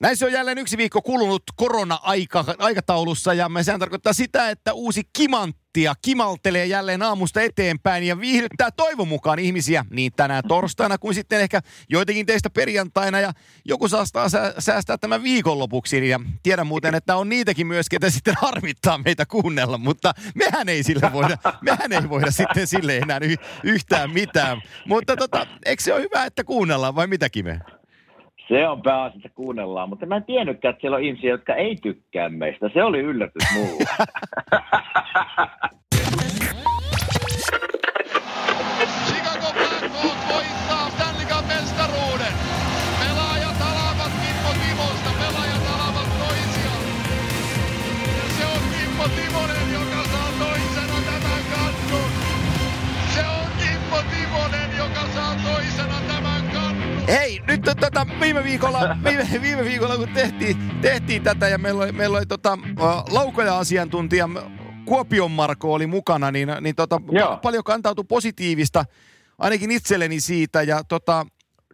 Näin se on jälleen yksi viikko kulunut korona-aikataulussa ja me sehän tarkoittaa sitä, että uusi kimanttia kimaltelee jälleen aamusta eteenpäin ja viihdyttää toivon mukaan ihmisiä niin tänään torstaina kuin sitten ehkä joitakin teistä perjantaina ja joku saastaa säästää tämän viikonlopuksi ja tiedän muuten, että on niitäkin myös, ketä sitten harmittaa meitä kuunnella, mutta mehän ei sille voida, mehän ei voida sitten sille enää y- yhtään mitään. Mutta tota, eikö se ole hyvä, että kuunnellaan vai mitäkin me? Se on pääasia, että kuunnellaan, mutta mä en tiennytkään, että siellä on ihmisiä, jotka ei tykkää meistä. Se oli yllätys mulle. Hei, nyt tota, viime viikolla, viime, viime viikolla kun tehtiin, tehtiin tätä ja meillä oli, meillä oli tota, laukoja-asiantuntija Kuopion Marko oli mukana, niin, niin tota, paljon kantautui positiivista ainakin itselleni siitä. Ja tota,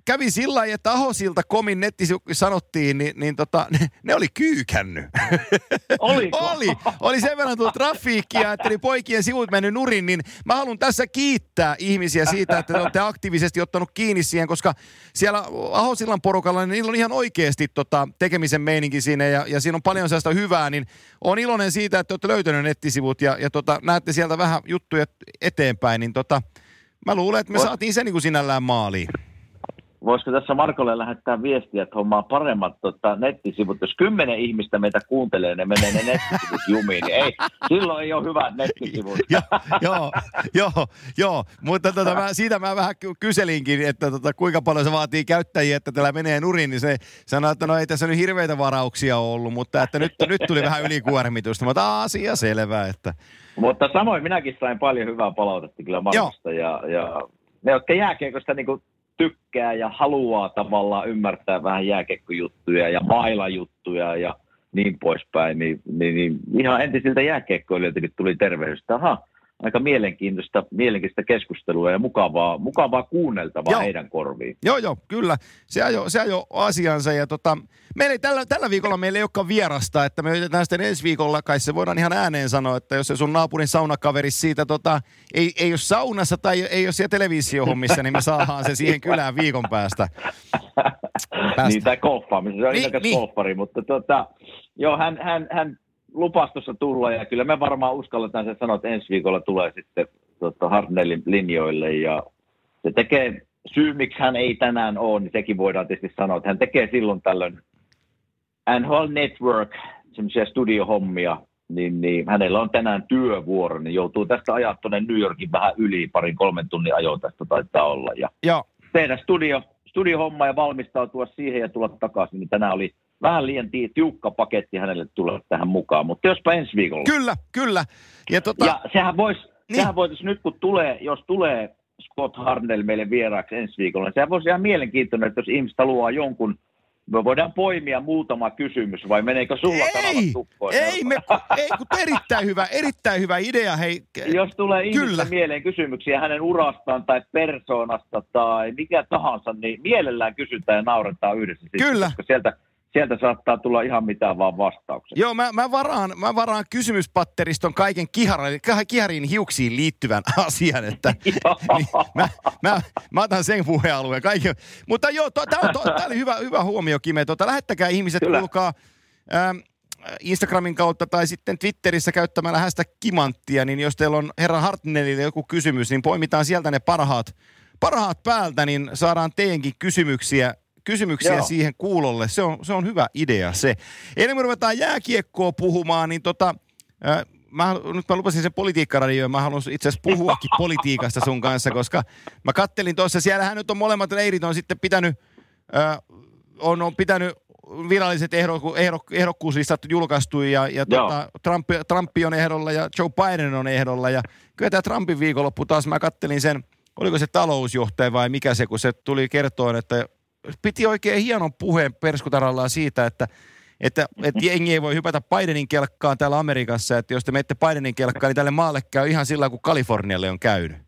kävi sillä lailla, että Ahosilta komin netti sanottiin, niin, niin tota, ne, ne oli kyykännyt. Oliko? oli. Oli sen verran tullut trafiikkia, että oli poikien sivut mennyt nurin, niin mä haluan tässä kiittää ihmisiä siitä, että te olette aktiivisesti ottanut kiinni siihen, koska siellä Ahosillan porukalla, niin niillä on ihan oikeasti tota, tekemisen meininki siinä ja, ja siinä on paljon sellaista hyvää, niin on iloinen siitä, että olette löytäneet nettisivut ja, ja tota, näette sieltä vähän juttuja eteenpäin, niin tota, mä luulen, että me saatiin se niin kuin sinällään maaliin voisiko tässä Markolle lähettää viestiä, että hommaa paremmat tota, nettisivut. Jos kymmenen ihmistä meitä kuuntelee, ne menee ne nettisivut jumiin, niin ei, silloin ei ole hyvä nettisivut. joo, joo, joo, joo, mutta tota, mä, siitä mä vähän kyselinkin, että tota, kuinka paljon se vaatii käyttäjiä, että tällä menee nurin, niin se sanoi, että no ei tässä nyt hirveitä varauksia ollut, mutta että nyt, nyt tuli vähän ylikuormitusta, mutta asia selvä, että... Mutta samoin minäkin sain paljon hyvää palautetta kyllä Markosta ja, ja ne, jotka jääkiekosta niin tykkää ja haluaa tavallaan ymmärtää vähän jääkekkojuttuja ja mailajuttuja ja niin poispäin, niin, niin, niin ihan entisiltä jääkiekkoilijoiltakin tuli tervehdys, että aha, aika mielenkiintoista, mielenkiintoista keskustelua ja mukavaa, mukavaa kuunneltavaa joo. heidän korviin. Joo, joo, kyllä. Se jo, se jo asiansa. Ja tota, meillä ei, tällä, tällä viikolla meillä ei olekaan vierasta, että me yritetään sitten ensi viikolla, kai se voidaan ihan ääneen sanoa, että jos se sun naapurin saunakaveri siitä tota, ei, ei ole saunassa tai ei ole siellä televisiohommissa, niin me saadaan se siihen kylään viikon päästä. päästä. niin, tai golfaamista, se on niin, niin. golfari, mutta tota, joo, hän, hän, hän lupastossa tulla ja kyllä me varmaan uskalletaan sen sanoa, että ensi viikolla tulee sitten tota, Hartnellin linjoille ja se tekee, syy miksi hän ei tänään ole, niin sekin voidaan tietysti sanoa, että hän tekee silloin tällöin NHL Network, semmoisia studiohommia, niin, niin hänellä on tänään työvuoro, niin joutuu tästä ajaa tuonne New Yorkin vähän yli, parin kolmen tunnin ajoa tästä taitaa olla. Ja Joo. tehdä studio, studiohomma ja valmistautua siihen ja tulla takaisin, niin tänään oli vähän liian tiukka paketti hänelle tulla tähän mukaan, mutta jospa ensi viikolla. Kyllä, kyllä. Ja, tota... ja sehän voisi, niin. sehän voitaisiin nyt kun tulee, jos tulee Scott Harnell meille vieraaksi ensi viikolla, niin sehän voisi ihan mielenkiintoinen, että jos ihmiset haluaa jonkun me voidaan poimia muutama kysymys, vai meneekö sulla ei, tukkoon? Ei, me, ei, kun erittäin hyvä, erittäin hyvä idea. Hei. Jos tulee ihmisten mieleen kysymyksiä hänen urastaan tai persoonasta tai mikä tahansa, niin mielellään kysytään ja nauretaan yhdessä. Kyllä. Koska sieltä sieltä saattaa tulla ihan mitään vaan vastauksia. Joo, mä, mä, varaan, mä varaan kysymyspatteriston kaiken kiharin, kiharin hiuksiin liittyvän asian, että niin, mä, mä, mä, otan sen puhealueen. Kaiken. Mutta joo, tämä oli hyvä, hyvä huomio, Kime. Tota, lähettäkää ihmiset, Kyllä. kuulkaa, ähm, Instagramin kautta tai sitten Twitterissä käyttämällä hästä kimanttia, niin jos teillä on herra Hartnellille joku kysymys, niin poimitaan sieltä ne parhaat, parhaat päältä, niin saadaan teidänkin kysymyksiä kysymyksiä Joo. siihen kuulolle. Se on, se on hyvä idea se. Ennen kuin ruvetaan jääkiekkoa puhumaan, niin tota, äh, mä, nyt mä lupasin sen politiikkaradioon, mä haluan itse asiassa puhuakin politiikasta sun kanssa, koska mä kattelin tuossa, siellähän nyt on molemmat leirit on sitten pitänyt, äh, on, on pitänyt viralliset ehdokku, ehdok, ehdokkuuslistat julkaistu ja, ja tuota, Trump, Trump on ehdolla ja Joe Biden on ehdolla ja kyllä tämä Trumpin viikonloppu taas mä kattelin sen, oliko se talousjohtaja vai mikä se, kun se tuli kertoa, että piti oikein hienon puheen perskutarallaan siitä, että että, että jengi ei voi hypätä Bidenin kelkkaan täällä Amerikassa, että jos te menette Bidenin kelkkaan, niin tälle maalle käy ihan sillä kuin Kalifornialle on käynyt.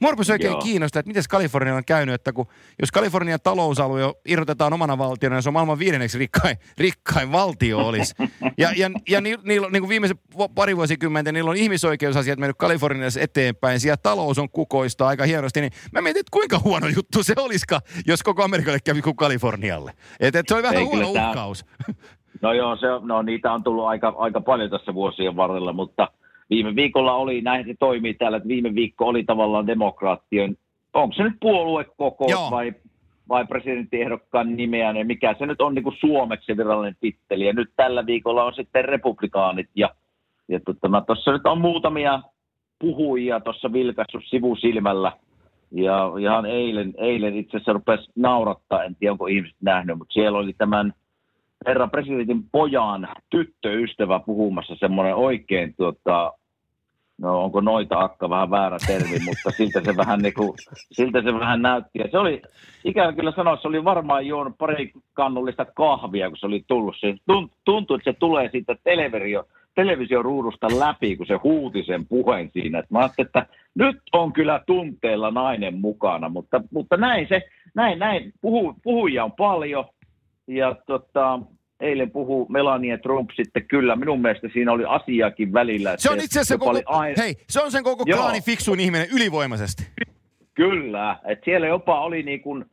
Mua oikein Joo. kiinnostaa, että miten Kalifornia on käynyt, että kun, jos Kalifornian talousalue irrotetaan omana valtiona, niin se on maailman viidenneksi rikkain, rikkain valtio olisi. Ja, ja, ja ni, ni, niin kuin viimeisen pari vuosikymmentä niillä on ihmisoikeusasiat mennyt Kaliforniassa eteenpäin, siellä talous on kukoista aika hienosti, niin mä mietin, että kuinka huono juttu se olisikaan, jos koko Amerikalle kävi kuin Kalifornialle. Et, et se oli vähän Ei, huono uhkaus. No joo, se, no niitä on tullut aika, aika paljon tässä vuosien varrella, mutta – viime viikolla oli, näin se toimii täällä, että viime viikko oli tavallaan demokraattien, onko se nyt puoluekokous vai, vai presidenttiehdokkaan nimeä, niin mikä se nyt on niin kuin suomeksi virallinen titteli. Ja nyt tällä viikolla on sitten republikaanit ja, ja tota, tuossa nyt on muutamia puhujia tuossa vilkassut sivusilmällä. Ja ihan eilen, eilen itse asiassa rupesi naurattaa, en tiedä onko ihmiset nähnyt, mutta siellä oli tämän herra presidentin pojan tyttöystävä puhumassa semmoinen oikein tuota, no onko noita akka vähän väärä termi, mutta siltä se vähän, niinku, siltä se vähän näytti. Ja se oli, ikävä kyllä sanoa, se oli varmaan juonut pari kannullista kahvia, kun se oli tullut. Se tuntui, että se tulee siitä televisio, televisioruudusta läpi, kun se huuti sen puheen siinä. Et mä ajattelin, että nyt on kyllä tunteella nainen mukana, mutta, mutta näin se, näin, näin, puhu, puhuja on paljon. Ja tota, eilen puhuu Melania Trump sitten kyllä. Minun mielestä siinä oli asiakin välillä. Se on itse asiassa koko, aina... hei, se on sen koko klaanin fiksuin ihminen ylivoimaisesti. Kyllä, että siellä jopa oli niin kuin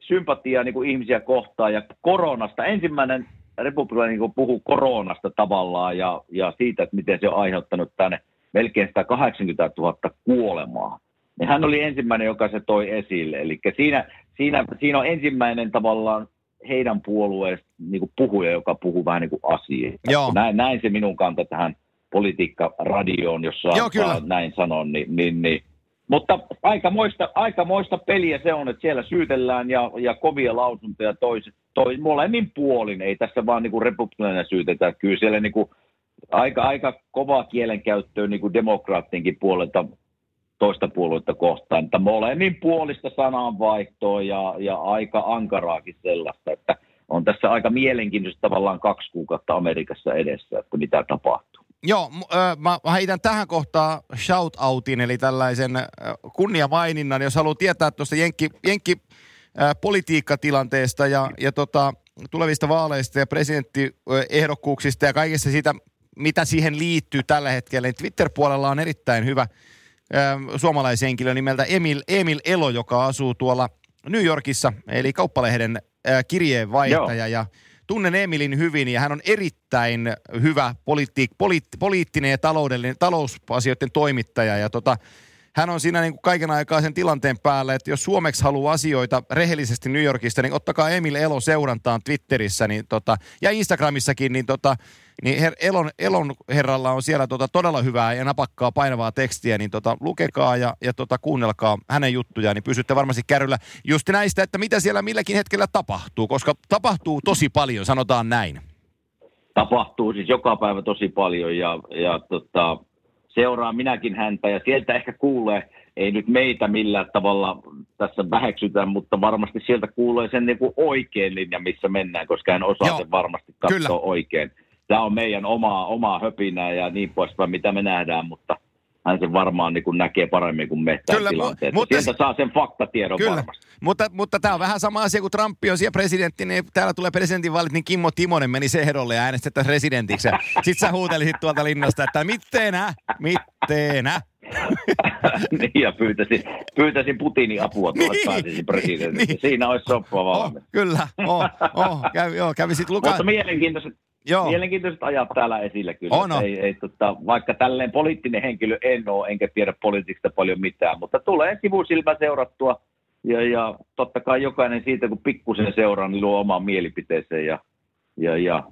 sympatia niin kuin ihmisiä kohtaan ja koronasta. Ensimmäinen republikaani niin puhuu koronasta tavallaan ja, ja siitä, että miten se on aiheuttanut tänne melkein 180 000 kuolemaa. Niin hän oli ensimmäinen, joka se toi esille. Eli siinä, siinä, siinä on ensimmäinen tavallaan heidän puolueesta niin puhuja, joka puhuu vähän niin kuin asiaa. Näin, näin se minun kanta tähän politiikkaradioon, jos saa, Joo, saa näin sanoa. Niin, niin, niin. Mutta aikamoista, aikamoista peliä se on, että siellä syytellään ja, ja kovia lausuntoja toiset, toi, molemmin puolin. Ei tässä vaan niin republikaanina syytetä. Kyllä siellä niin kuin aika, aika kovaa kielenkäyttöä niin kuin demokraattienkin puolelta toista puoluetta kohtaan. Että molemmin puolista sananvaihtoa ja, ja aika ankaraakin sellaista, että on tässä aika mielenkiintoista tavallaan kaksi kuukautta Amerikassa edessä, että mitä tapahtuu. Joo, mä heitän tähän kohtaan shout-outin, eli tällaisen kunniamaininnan, jos haluaa tietää tuosta Jenkki, Jenkki politiikkatilanteesta ja, ja tota, tulevista vaaleista ja presidenttiehdokkuuksista ja kaikesta siitä, mitä siihen liittyy tällä hetkellä. Niin Twitter-puolella on erittäin hyvä – suomalaishenkilö nimeltä Emil, Emil Elo, joka asuu tuolla New Yorkissa, eli kauppalehden kirjeenvaihtaja. Joo. Ja tunnen Emilin hyvin ja hän on erittäin hyvä poliitti, poliitt, poliittinen ja taloudellinen, talousasioiden toimittaja. Ja tota, hän on siinä niin kuin kaiken aikaa sen tilanteen päällä, että jos suomeksi haluaa asioita rehellisesti New Yorkista, niin ottakaa Emil Elo seurantaan Twitterissä niin tota, ja Instagramissakin, niin tota, niin her, Elon, Elon herralla on siellä tota todella hyvää ja napakkaa painavaa tekstiä, niin tota, lukekaa ja, ja tota, kuunnelkaa hänen juttujaan, niin pysytte varmasti kärryllä just näistä, että mitä siellä milläkin hetkellä tapahtuu, koska tapahtuu tosi paljon, sanotaan näin. Tapahtuu siis joka päivä tosi paljon ja, ja tota, seuraan minäkin häntä ja sieltä ehkä kuulee, ei nyt meitä millään tavalla tässä väheksytään, mutta varmasti sieltä kuulee sen niin kuin oikein linja, missä mennään, koska hän osaa Joo, sen varmasti katsoa kyllä. oikein tämä on meidän omaa, omaa höpinää ja niin poispäin, mitä me nähdään, mutta hän sen varmaan niin kuin näkee paremmin kuin me Kyllä, tilanteessa. Mutta, Sieltä saa sen faktatiedon kyllä, varmasti. Mutta, mutta tämä on vähän sama asia kuin Trump on siellä presidentti, niin täällä tulee presidentinvalit, niin Kimmo Timonen meni se ehdolle ja äänestetään presidentiksi. Sitten sä huutelisit tuolta linnasta, että mitteenä, mitteenä. niin, ja pyytäisin, pyytäisin Putinin apua, tuolla niin, pääsisin presidentiksi. Niin. Siinä olisi soppa valmis. Oh, kyllä, oh, oh, kävi, joo, kävisit lukaa. Mutta mielenkiintoiset, Joo. Mielenkiintoiset ajat täällä esillä kyllä. On, on. Ei, ei, tota, vaikka tälleen poliittinen henkilö en ole, enkä tiedä politiikasta paljon mitään, mutta tulee sivusilmä seurattua. Ja, ja totta kai jokainen siitä, kun pikkusen seuraa, niin luo omaan mielipiteeseen. Ja, ja, ja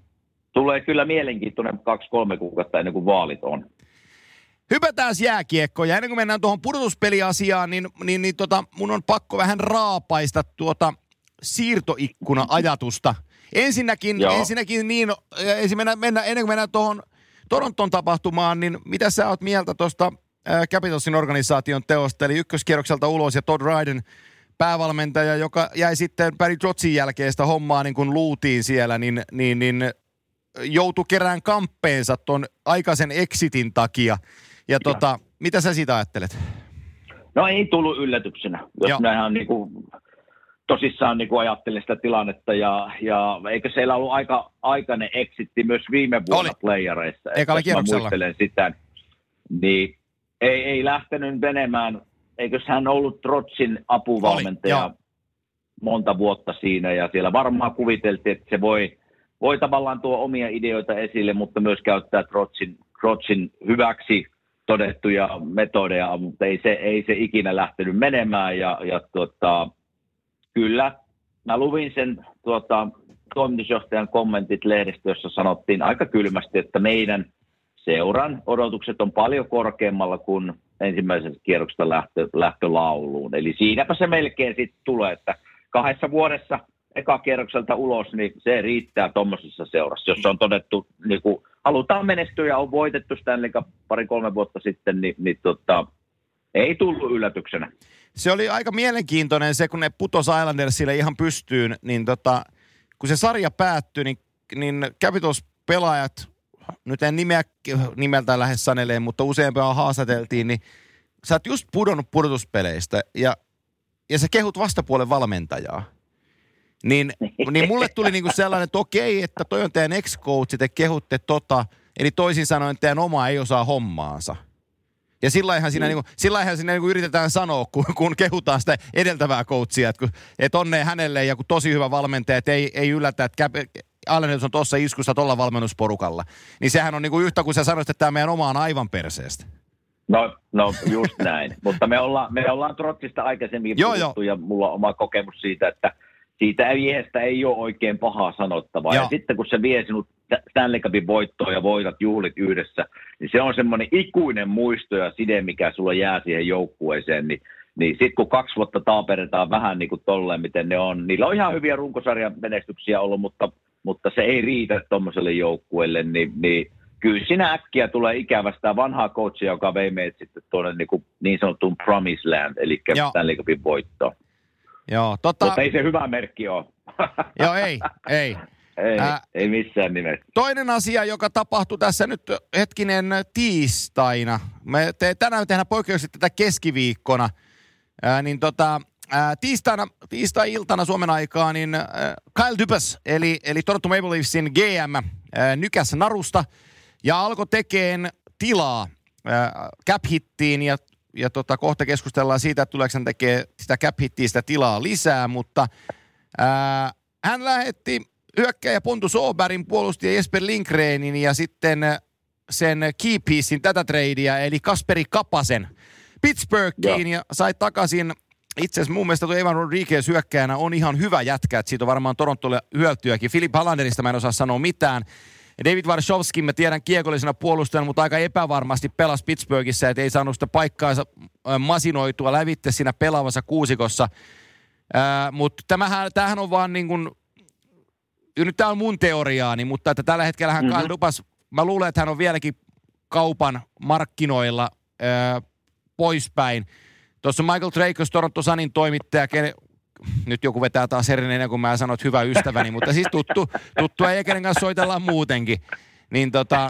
tulee kyllä mielenkiintoinen kaksi-kolme kuukautta ennen kuin vaalit on. Hypätään jääkiekkoon. Ja ennen kuin mennään tuohon pudotuspeliasiaan, niin, niin, niin tota, mun on pakko vähän raapaista tuota siirtoikkuna-ajatusta – Ensinnäkin, ensinnäkin niin, ensin mennä, mennä, ennen kuin mennään tuohon Toronton tapahtumaan, niin mitä sä oot mieltä tuosta Capitalsin organisaation teosta, eli ykköskierrokselta ulos ja Todd Ryden päävalmentaja, joka jäi sitten Barry Trotsin jälkeen sitä hommaa niin kuin luutiin siellä, niin, niin, niin joutui kerään kamppeensa ton aikaisen exitin takia. Ja tota, mitä sä siitä ajattelet? No ei tullut yllätyksenä, jos Joo. näinhän niin kuin, tosissaan niin kuin ajattelin sitä tilannetta ja, ja eikö siellä ollut aika aikainen exitti myös viime vuonna Oli. playereissa. Ekalla kierroksella. muistelen sitä, niin ei, ei lähtenyt menemään, eikö hän ollut Trotsin apuvalmentaja Oli, monta vuotta siinä ja siellä varmaan kuviteltiin, että se voi, voi tavallaan tuo omia ideoita esille, mutta myös käyttää Trotsin, Trotsin hyväksi todettuja metodeja, mutta ei se, ei se ikinä lähtenyt menemään ja, ja tuota, kyllä mä luvin sen tuota, toimitusjohtajan kommentit lehdistössä sanottiin aika kylmästi, että meidän seuran odotukset on paljon korkeammalla kuin ensimmäisestä kierroksesta lähtö, lähtölauluun. Eli siinäpä se melkein sitten tulee, että kahdessa vuodessa eka kierrokselta ulos, niin se riittää tuommoisessa seurassa, jos on todettu, niin kuin halutaan menestyä ja on voitettu Stanley pari-kolme vuotta sitten, niin, niin tota, ei tullut yllätyksenä. Se oli aika mielenkiintoinen se, kun ne putos Islandersille ihan pystyyn, niin tota, kun se sarja päättyi, niin, niin Capitals-pelaajat, nyt en nimeä, nimeltä lähde saneleen, mutta useampaa haastateltiin, niin sä oot just pudonnut pudotuspeleistä ja, ja sä kehut vastapuolen valmentajaa. Niin, niin mulle tuli niinku sellainen, että okei, että toi on teidän ex-coach, te kehutte tota, eli toisin sanoen teidän oma ei osaa hommaansa. Ja sillä siinä, mm. niinku, sillä siinä niinku yritetään sanoa, kun, kun kehutaan sitä edeltävää coachia, että, että onnea hänelle ja kun tosi hyvä valmentaja, että ei, ei yllätä, että Allen on tuossa iskussa tuolla valmennusporukalla. Niin sehän on niinku yhtä kuin sä sanoit, että tämä meidän oma on aivan perseestä. No, no just näin. Mutta me ollaan, me ollaan Trotsista aikaisemmin joo, puhuttu jo. ja mulla on oma kokemus siitä, että siitä viehestä ei ole oikein pahaa sanottavaa. Joo. Ja sitten kun se vie sinut Stanley Cupin voittoon ja voitat juhlit yhdessä, niin se on semmoinen ikuinen muisto ja side, mikä sulla jää siihen joukkueeseen. Niin, niin sitten kun kaksi vuotta taaperetaan vähän niin kuin tolleen, miten ne on, niillä on ihan hyviä runkosarjan menestyksiä ollut, mutta, mutta se ei riitä tuommoiselle joukkueelle, niin, niin kyllä sinä äkkiä tulee ikävästä vanhaa coachia, joka vei meidät sitten tuonne niin, kuin niin sanottuun Promise Land, eli Stanley Cupin voittoon. Joo, tota... Mutta ei se hyvä merkki ole. Joo, ei, ei. Ei, äh, ei missään nimessä. Toinen asia, joka tapahtui tässä nyt hetkinen tiistaina. Me te, tänään tehdään poikkeuksellisesti tätä keskiviikkona. Äh, niin tota, äh, tiistaina, tiistai-iltana Suomen aikaa, niin äh, Kyle Dubas, eli, eli Toronto Maple Leafsin GM, äh, nykäs narusta ja alkoi tekeen tilaa äh, cap-hittiin ja ja tota, kohta keskustellaan siitä, että tuleeko hän tekee sitä cap sitä tilaa lisää, mutta ää, hän lähetti hyökkäjä Pontus Obergin puolustaja Jesper Lindgrenin ja sitten sen keypiecein tätä tradea, eli Kasperi Kapasen Pittsburghiin ja, sai takaisin itse asiassa mun mielestä tuo Evan Rodriguez hyökkäjänä on ihan hyvä jätkä, että siitä on varmaan Torontolle hyötyäkin. Philip Hallanderista mä en osaa sanoa mitään. David Varshovski, mä tiedän kiekollisena puolustajana, mutta aika epävarmasti pelasi Pittsburghissa, että ei saanut sitä paikkaansa masinoitua lävitte siinä pelaavassa kuusikossa. Äh, mutta tämähän, tämähän on vaan niin kuin, nyt tämä on mun teoriaani, mutta että tällä hetkellä hän mm-hmm. lupas, mä luulen, että hän on vieläkin kaupan markkinoilla äh, poispäin. Tuossa Michael Drake, Toronto Sunin toimittaja, nyt joku vetää taas erinäinen, kun mä sanon, että hyvä ystäväni, mutta siis tuttu, tuttu ei kenen kanssa soitellaan muutenkin. Niin, tota,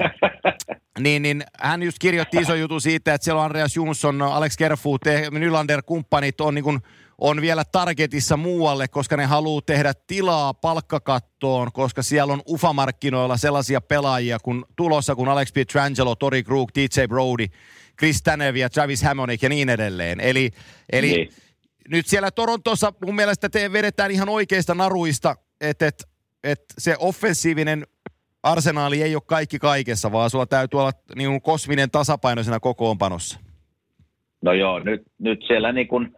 niin, niin hän just kirjoitti iso juttu siitä, että siellä on Andreas Jonsson, Alex Kerfoot, Nylander kumppanit on, niin kuin, on vielä targetissa muualle, koska ne haluaa tehdä tilaa palkkakattoon, koska siellä on ufamarkkinoilla sellaisia pelaajia kun tulossa kuin Alex Pietrangelo, Tori Krug, DJ Brody, Chris Tanev ja Travis Hammonik ja niin edelleen. Eli, eli niin nyt siellä Torontossa mun mielestä te vedetään ihan oikeista naruista, että et, et se offensiivinen arsenaali ei ole kaikki kaikessa, vaan sulla täytyy olla niin kosminen tasapainoisena kokoonpanossa. No joo, nyt, nyt siellä niin kuin,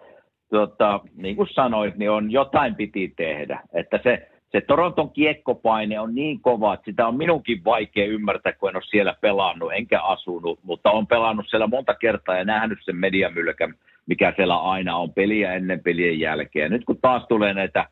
tuota, niin kuin sanoit, niin on jotain piti tehdä. Että se, se Toronton kiekkopaine on niin kova, että sitä on minunkin vaikea ymmärtää, kun en ole siellä pelannut, enkä asunut, mutta on pelannut siellä monta kertaa ja nähnyt sen mediamylkän mikä siellä aina on peliä ennen pelien jälkeen. Nyt kun taas tulee näitä,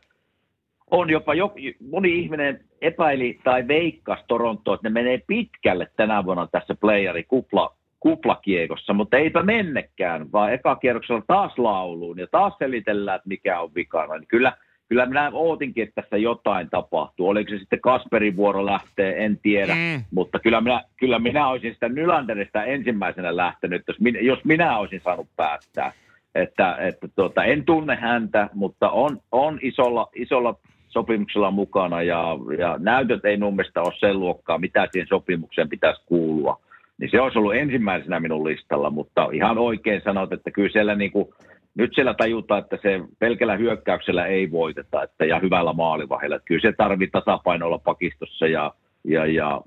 on jopa jo, moni ihminen epäili tai veikkas Toronto, että ne menee pitkälle tänä vuonna tässä playeri kupla, kuplakiekossa, mutta eipä mennekään, vaan eka kierroksella taas lauluun ja taas selitellään, että mikä on vikana. Niin kyllä, kyllä minä ootinkin, että tässä jotain tapahtuu. Oliko se sitten Kasperin vuoro lähtee, en tiedä, mm. mutta kyllä minä, kyllä minä olisin sitä Nylanderista ensimmäisenä lähtenyt, jos minä, jos minä olisin saanut päättää. Että, että tuota, en tunne häntä, mutta on, on isolla, isolla sopimuksella mukana ja, ja näytöt ei mun mielestä ole sen luokkaa, mitä siihen sopimukseen pitäisi kuulua. Niin se olisi ollut ensimmäisenä minun listalla, mutta ihan oikein sanot, että kyllä siellä niin kuin, nyt siellä tajutaan, että se pelkällä hyökkäyksellä ei voiteta että, ja hyvällä maalivahilla. Kyllä se tarvii tasapainolla pakistossa ja, ja, ja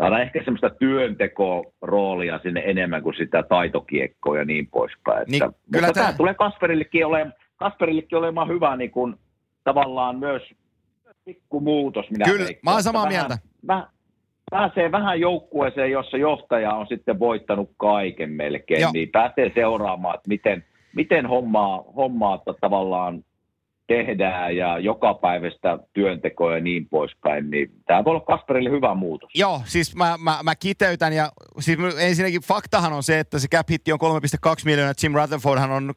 saada ehkä semmoista työntekoroolia sinne enemmän kuin sitä taitokiekkoa ja niin poispäin. Niin, että, kyllä mutta tämä tulee Kasperillekin olemaan, Kasperillekin olemaan hyvä niin kuin, tavallaan myös pikku muutos. Minä kyllä, veikkaan. mä olen samaa vähän, mieltä. Vähän, pääsee vähän joukkueeseen, jossa johtaja on sitten voittanut kaiken melkein, Joo. niin pääsee seuraamaan, että miten, miten hommaa, hommaa tavallaan tehdään ja joka päivästä työntekoa ja niin poispäin, niin tämä voi olla Kasperille hyvä muutos. Joo, siis mä, mä, mä kiteytän ja siis ensinnäkin faktahan on se, että se cap hitti on 3,2 miljoonaa, Jim Rutherfordhan on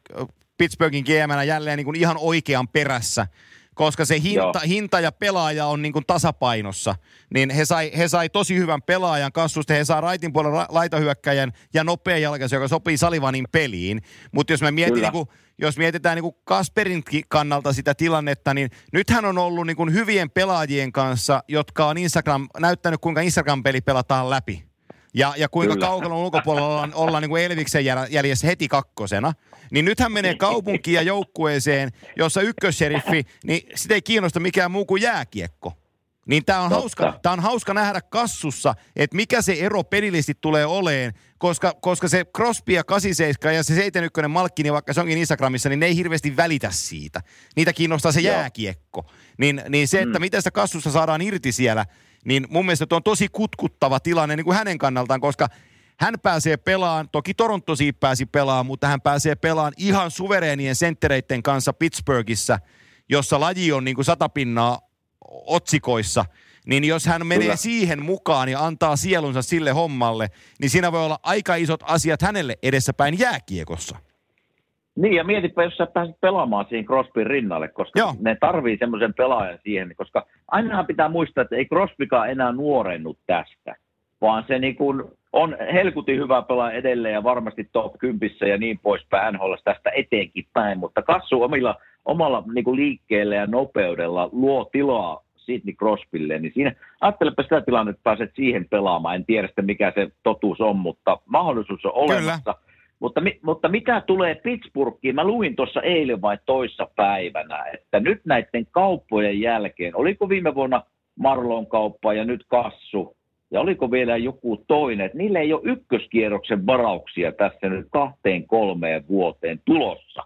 Pittsburghin GM jälleen niin kuin ihan oikean perässä koska se hinta, hinta ja pelaaja on niin kuin tasapainossa. Niin he sai, he sai tosi hyvän pelaajan kasvusta, he saa raitin puolella laitahyökkäjän ja nopea jalkaisen, joka sopii Salivanin peliin. Mutta jos mietin, niin kuin, jos mietitään niin kuin Kasperin kannalta sitä tilannetta, niin nythän on ollut niin kuin hyvien pelaajien kanssa, jotka on Instagram, näyttänyt kuinka Instagram-peli pelataan läpi ja, ja kuinka Kyllä. kaukalon ulkopuolella ollaan, ollaan niin kuin Elviksen jäljessä heti kakkosena. Niin nythän menee kaupunkiin ja joukkueeseen, jossa ykkösseriffi, niin sitä ei kiinnosta mikään muu kuin jääkiekko. Niin tämä on, hauska, tää on hauska nähdä kassussa, että mikä se ero pelillisesti tulee oleen, koska, koska se Crosby ja 87 ja se 71 Malkkini, vaikka se onkin Instagramissa, niin ne ei hirveästi välitä siitä. Niitä kiinnostaa se Joo. jääkiekko. Niin, niin se, että mm. miten sitä kassussa saadaan irti siellä, niin mun mielestä tuo on tosi kutkuttava tilanne niin kuin hänen kannaltaan, koska hän pääsee pelaamaan, toki Toronto siitä pääsi pelaamaan, mutta hän pääsee pelaamaan ihan suvereenien senttereiden kanssa Pittsburghissa, jossa laji on niin kuin satapinnaa otsikoissa, niin jos hän menee Kyllä. siihen mukaan ja antaa sielunsa sille hommalle, niin siinä voi olla aika isot asiat hänelle edessäpäin jääkiekossa. Niin, ja mietipä, jos sä pääset pelaamaan siihen Crosbyn rinnalle, koska Joo. ne tarvii semmoisen pelaajan siihen, koska ainahan pitää muistaa, että ei Crosbykaan enää nuorennut tästä, vaan se niin kuin on helkutin hyvä pelaaja edelleen ja varmasti top 10 ja niin poispäin NHL tästä eteenkin päin, mutta Kassu omilla, omalla niin kuin liikkeellä ja nopeudella luo tilaa Sidney Crosbylle, niin siinä ajattelepa sitä tilannetta, että pääset siihen pelaamaan. En tiedä sitten, mikä se totuus on, mutta mahdollisuus on olemassa. Kyllä mutta, mutta mitä tulee Pittsburghiin, mä luin tuossa eilen vai toissa päivänä, että nyt näiden kauppojen jälkeen, oliko viime vuonna Marlon kauppa ja nyt Kassu, ja oliko vielä joku toinen, että niillä ei ole ykköskierroksen varauksia tässä nyt kahteen kolmeen vuoteen tulossa.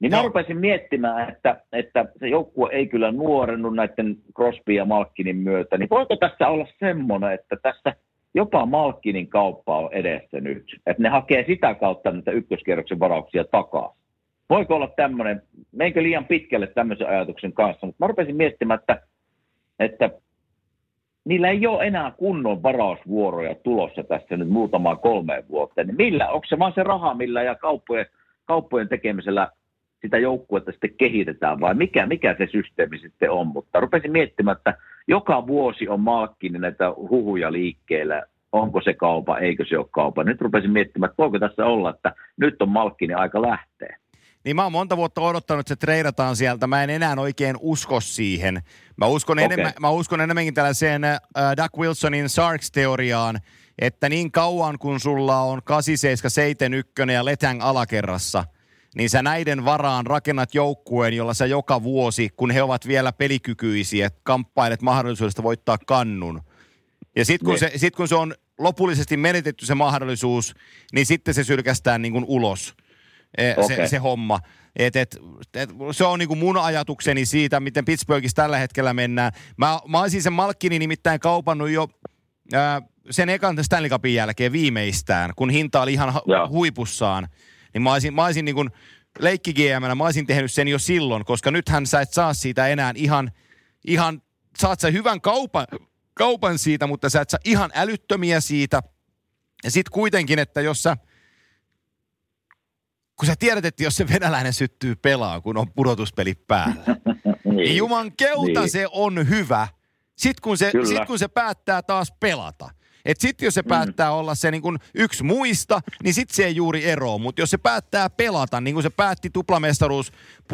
Niin mä rupesin miettimään, että, että se joukkue ei kyllä nuorennut näiden Crosby ja Malkkinin myötä, niin voiko tässä olla semmoinen, että tässä – jopa Malkkinin kauppa on edessä nyt. Että ne hakee sitä kautta näitä ykköskierroksen varauksia takaa. Voiko olla tämmöinen, meinkö liian pitkälle tämmöisen ajatuksen kanssa, mutta mä rupesin miettimään, että, että niillä ei ole enää kunnon varausvuoroja tulossa tässä nyt muutamaa kolmeen vuoteen. Niin millä, onko se vaan se raha, millä ja kauppojen, kauppojen tekemisellä sitä joukkuetta sitten kehitetään vai mikä, mikä se systeemi sitten on. Mutta rupesin miettimään, että joka vuosi on Malkkinen näitä huhuja liikkeellä, onko se kaupa, eikö se ole kaupa. Nyt rupesin miettimään, että voiko tässä olla, että nyt on Malkkinen aika lähteä. Niin mä oon monta vuotta odottanut, että se treidataan sieltä. Mä en enää oikein usko siihen. Mä uskon, okay. enemmän, mä uskon enemmänkin tällaiseen äh, Doug Wilsonin Sarks-teoriaan, että niin kauan kun sulla on 8771 ja Letang alakerrassa – niin sä näiden varaan rakennat joukkueen, jolla sä joka vuosi, kun he ovat vielä pelikykyisiä, kamppailet mahdollisuudesta voittaa kannun. Ja sitten kun, niin. se, sit kun se on lopullisesti menetetty se mahdollisuus, niin sitten se sylkästään niin kuin ulos okay. se, se homma. Et, et, et, se on niin kuin mun ajatukseni siitä, miten Pittsburghissa tällä hetkellä mennään. Mä, mä olisin sen Malkkini nimittäin kaupannut jo ää, sen ekan Stanley Cupin jälkeen viimeistään, kun hinta oli ihan ja. huipussaan niin mä olisin, mä olisin niin kuin leikki mä olisin tehnyt sen jo silloin, koska nythän sä et saa siitä enää ihan, ihan saat sä hyvän kaupan, kaupan siitä, mutta sä et saa ihan älyttömiä siitä. Ja sitten kuitenkin, että jos sä, kun sä tiedät, että jos se venäläinen syttyy pelaa, kun on pudotuspeli päällä, niin, niin juman keuta niin. se on hyvä. Sitten kun, se, sit kun se päättää taas pelata. Että sitten jos se mm. päättää olla se niin kuin yksi muista, niin sitten se ei juuri ero. Mutta jos se päättää pelata, niin kuin se päätti tuplamestaruus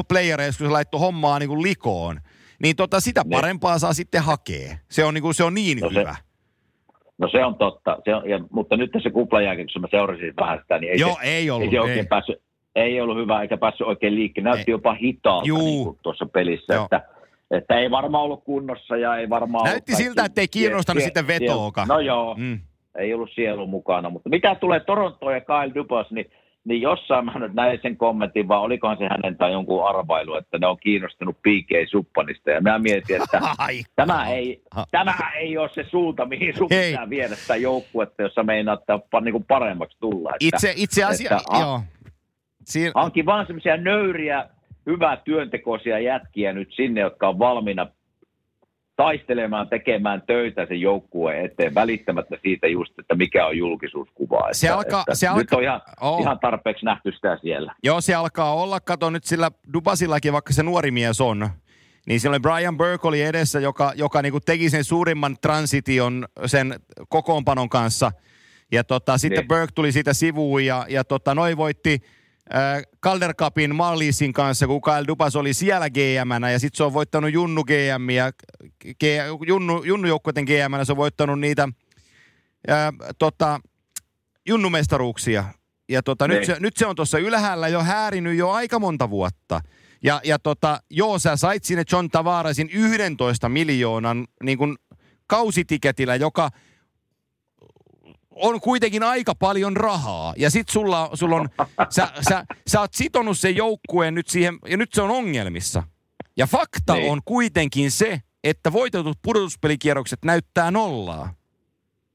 playereissa, kun se laittoi hommaa niin kuin likoon, niin tota, sitä ne. Niin. parempaa saa sitten hakea. Se on niin, kuin, se on niin no hyvä. Se, no se on totta, se on, ja, mutta nyt tässä kun mä seurasin vähän sitä, niin ei, Joo, se, ei ollut. Ei, se oikein ei. Päässyt, ei ollut hyvä eikä päässyt oikein liikkeelle. Näytti ei. jopa hitaalta niin kuin tuossa pelissä, että, että ei varmaan ollut kunnossa ja ei varmaan Näytti siltä, että ei kiinnostanut sie- sitten vetoakaan. No joo, mm. ei ollut sielu mukana, mutta mitä tulee Torontoon ja Kyle Dubas, niin niin jossain mä nyt näin sen kommentin, vaan olikohan se hänen tai jonkun arvailu, että ne on kiinnostunut PK Suppanista. Ja mä mietin, että tämä ei, tämä ei ole se suunta, mihin sun pitää viedä sitä joukkuetta, jossa meinaat niin paremmaksi tulla. Että, itse, itse asiassa, joo. Siin... Hankin vaan semmoisia nöyriä, hyvää työntekoisia jätkiä nyt sinne, jotka on valmiina taistelemaan, tekemään töitä sen joukkueen eteen, välittämättä siitä just, että mikä on julkisuuskuva. Se että, alkaa, että se nyt alkaa, on ihan, oh. ihan tarpeeksi nähty sitä siellä. Joo, se alkaa olla, kato nyt sillä Dubasillakin, vaikka se nuori mies on, niin siellä oli Brian Burke oli edessä, joka, joka niinku teki sen suurimman transition sen kokoonpanon kanssa. Ja tota, sitten niin. Burke tuli siitä sivuun ja, ja tota, noi voitti – Calder Cupin Mallisin kanssa, kun Kyle Dupas oli siellä gm ja sitten se on voittanut Junnu GM ja G, Junnu, Junnu joukkueiden gm se on voittanut niitä ää, tota, Junnu-mestaruuksia. Ja tota, nyt, niin. se, nyt se on tuossa ylhäällä jo häärinyt jo aika monta vuotta. Ja, ja tota, joo, sä sait sinne John Tavarasin 11 miljoonan niin kuin kausitiketillä, joka – on kuitenkin aika paljon rahaa. Ja sit sulla, sulla on, sä, sä, sä oot sitonut sen joukkueen nyt siihen, ja nyt se on ongelmissa. Ja fakta niin. on kuitenkin se, että voitetut pudotuspelikierrokset näyttää nollaa.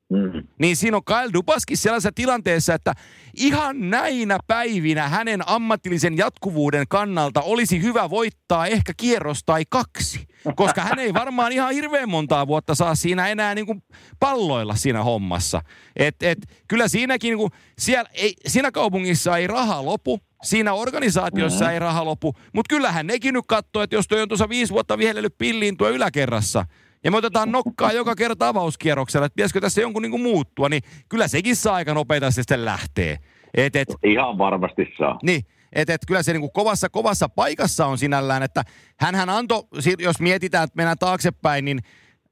Mm. Niin siinä on Kyle Dubaskin sellaisessa tilanteessa, että ihan näinä päivinä hänen ammatillisen jatkuvuuden kannalta olisi hyvä voittaa ehkä kierros tai kaksi. Koska hän ei varmaan ihan hirveän montaa vuotta saa siinä enää niin kuin palloilla siinä hommassa. Et, et, kyllä siinäkin, niin kuin, siellä ei, siinä kaupungissa ei raha lopu, siinä organisaatiossa mm-hmm. ei raha lopu, mutta kyllähän nekin nyt katsoo, että jos toi on tuossa viisi vuotta vihelellyt pilliin tuo yläkerrassa – ja me otetaan nokkaa joka kerta avauskierroksella, että pitäisikö tässä jonkun niin kuin muuttua, niin kyllä sekin saa aika nopeita sitten lähtee. Et, et, Ihan varmasti saa. Niin, että et kyllä se niin kuin kovassa, kovassa paikassa on sinällään, että hän antoi, jos mietitään, että mennään taaksepäin, niin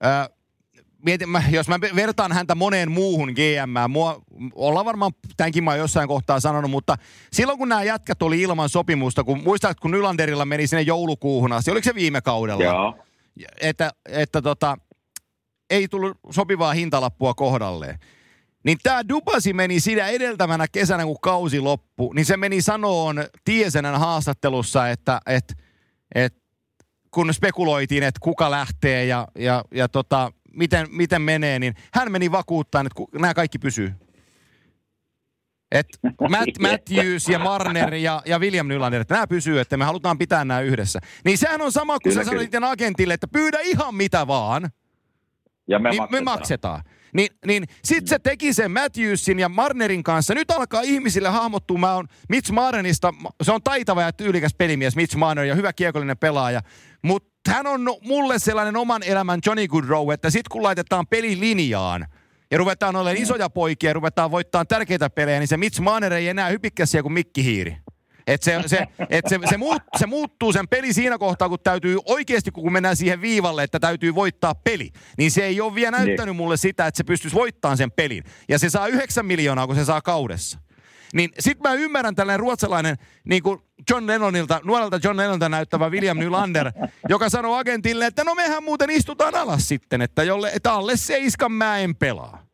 äh, mietin, mä, jos mä vertaan häntä moneen muuhun GM, mua, ollaan varmaan tämänkin mä jossain kohtaa sanonut, mutta silloin kun nämä jätkät oli ilman sopimusta, kun muistat, kun Nylanderilla meni sinne joulukuuhun asti, oliko se viime kaudella? Joo että, että tota, ei tullut sopivaa hintalappua kohdalleen. Niin tämä Dubasi meni siinä edeltävänä kesänä, kun kausi loppu, niin se meni sanoon Tiesenän haastattelussa, että et, et, kun spekuloitiin, että kuka lähtee ja, ja, ja tota, miten, miten menee, niin hän meni vakuuttaa, että nämä kaikki pysyy. Et Matt, Matthews ja Marner ja, ja William Nylander, että nämä pysyy, että me halutaan pitää nämä yhdessä. Niin sehän on sama kuin sä sanoit agentille, että pyydä ihan mitä vaan. Ja me niin maksetaan. Me maksetaan. Niin, niin sit se teki sen Matthewsin ja Marnerin kanssa. Nyt alkaa ihmisille hahmottua. Mä oon Mitch Marnerista, se on taitava ja tyylikäs pelimies Mitch Marner ja hyvä kiekollinen pelaaja. Mutta hän on mulle sellainen oman elämän Johnny Goodrow, että sit kun laitetaan pelilinjaan – ja ruvetaan olemaan isoja poikia ja ruvetaan voittaa tärkeitä pelejä, niin se Mitch Manner ei enää hypikkäsiä kuin mikkihiiri. Et se, se, et se, se, muut, se muuttuu sen peli siinä kohtaa, kun täytyy oikeasti, kun mennään siihen viivalle, että täytyy voittaa peli. Niin se ei ole vielä näyttänyt niin. mulle sitä, että se pystyisi voittamaan sen pelin. Ja se saa 9 miljoonaa, kun se saa kaudessa. Niin sit mä ymmärrän tällainen ruotsalainen niin kuin John Lennonilta, nuorelta John Lennonilta näyttävä William Nylander, joka sanoo agentille, että no mehän muuten istutaan alas sitten, että, jolle, että alle seiskan mä en pelaa.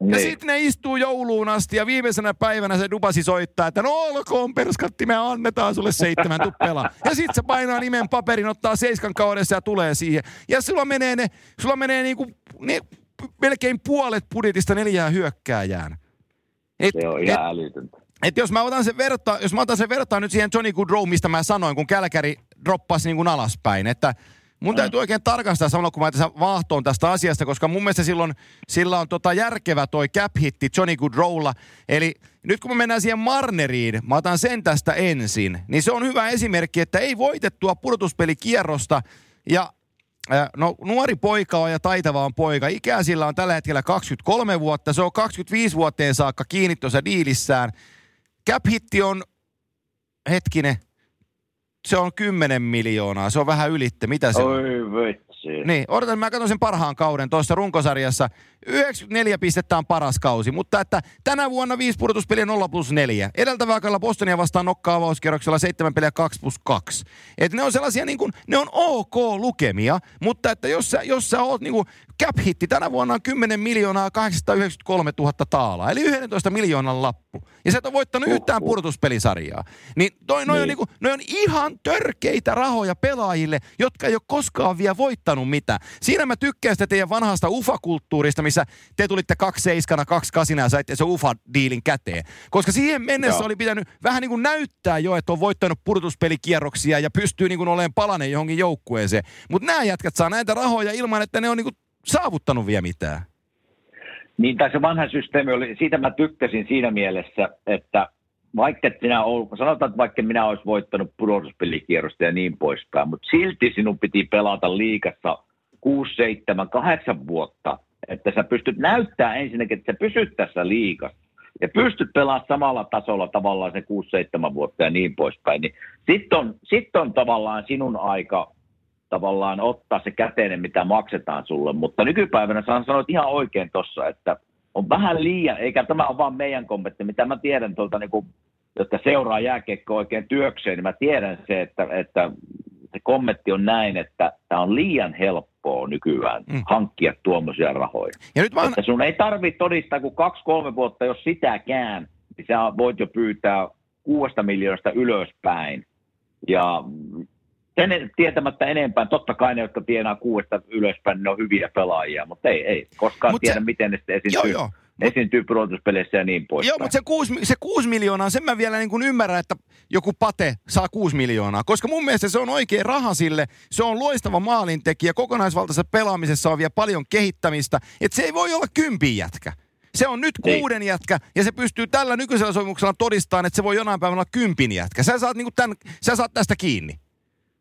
Niin. Ja sitten ne istuu jouluun asti ja viimeisenä päivänä se dubasi soittaa, että no olkoon perskatti, me annetaan sulle seitsemän tuppela. Ja sitten se painaa nimen paperin, ottaa seiskan kaudessa ja tulee siihen. Ja sulla menee ne, sulla menee niinku, ne, melkein puolet budjetista neljään hyökkääjään. Et, se on ihan et, älytöntä. Et jos mä otan sen verta, jos mä otan sen vertaan nyt siihen Johnny Goodrow, mistä mä sanoin, kun Kälkäri droppasi niin kuin alaspäin, että mun täytyy oikein tarkastaa samalla, kun mä tässä vaahtoon tästä asiasta, koska mun mielestä silloin, sillä on tota järkevä toi cap-hitti Johnny Goodrowlla. Eli nyt kun me mennään siihen Marneriin, mä otan sen tästä ensin, niin se on hyvä esimerkki, että ei voitettua pudotuspelikierrosta ja no nuori poika on ja taitava on poika. Ikää sillä on tällä hetkellä 23 vuotta. Se on 25 vuoteen saakka kiinni tuossa diilissään. Cap hitti on, hetkinen, se on 10 miljoonaa. Se on vähän ylitte. Mitä se Oi on? vitsi. Niin, odotan, mä katson sen parhaan kauden tuossa runkosarjassa. 94 pistettä on paras kausi, mutta että tänä vuonna 5 pudotuspeliä 0 plus 4. Edeltävällä kaudella Bostonia vastaan nokkaa avauskierroksella 7 peliä 2 plus 2. Et ne on sellaisia niin kuin, ne on ok lukemia, mutta että jos sä, jos sä oot niin kuin, cap hitti tänä vuonna on 10 miljoonaa 893 000 taalaa, eli 11 miljoonan lappu. Ja sä et ole voittanut yhtään pudotuspelisarjaa. Niin toi, noi, niin. On, niin kuin, noi on ihan törkeitä rahoja pelaajille, jotka ei ole koskaan vielä voittanut mitään. Siinä mä tykkään sitä teidän vanhasta ufa-kulttuurista, missä te tulitte kaksi seiskana, kaksi kasina ja saitte se ufa-diilin käteen. Koska siihen mennessä Joo. oli pitänyt vähän niin kuin näyttää jo, että on voittanut pudotuspelikierroksia ja pystyy niin kuin olemaan palanen johonkin joukkueeseen. Mutta nämä jätkät saa näitä rahoja ilman, että ne on niin kuin saavuttanut vielä mitään. Niin, tai se vanha systeemi oli, siitä mä tykkäsin siinä mielessä, että vaikka et sinä ol, sanotaan, että vaikka minä olisi voittanut pudotuspelikierrosta ja niin poispäin, mutta silti sinun piti pelata liikassa 6, 7, 8 vuotta, että sä pystyt näyttää ensinnäkin, että sä pysyt tässä liikassa ja pystyt pelaamaan samalla tasolla tavallaan se 6-7 vuotta ja niin poispäin, niin sitten on, sit on tavallaan sinun aika tavallaan ottaa se käteinen, mitä maksetaan sulle. Mutta nykypäivänä sä sanoit ihan oikein tuossa, että on vähän liian, eikä tämä ole vaan meidän kommentti, mitä mä tiedän tuolta, niin kuin, jotka seuraa jääkiekkoa oikein työkseen, niin mä tiedän se, että, että se kommentti on näin, että tämä on liian helppoa nykyään mm. hankkia tuommoisia rahoja. Ja nyt vaan... Että sun ei tarvitse todistaa kuin kaksi-kolme vuotta, jos sitäkään, niin sä voit jo pyytää kuudesta miljoonasta ylöspäin. Ja sen tietämättä enempää, totta kai ne, jotka tienaa kuudesta ylöspäin, ne on hyviä pelaajia, mutta ei, ei koskaan Mut tiedä, se, miten ne sitten esiintyy. Joo, joo esiintyy pudotuspeleissä ja niin pois. Joo, mutta se kuusi, se kuusi miljoonaa, sen mä vielä niin kuin ymmärrän, että joku pate saa kuusi miljoonaa. Koska mun mielestä se on oikein raha sille. Se on loistava maalintekijä. Kokonaisvaltaisessa pelaamisessa on vielä paljon kehittämistä. Että se ei voi olla kympin jätkä. Se on nyt niin. kuuden jätkä ja se pystyy tällä nykyisellä sopimuksella todistamaan, että se voi jonain päivänä olla kympin jätkä. Sä saat, niin kuin tämän, sä saat tästä kiinni.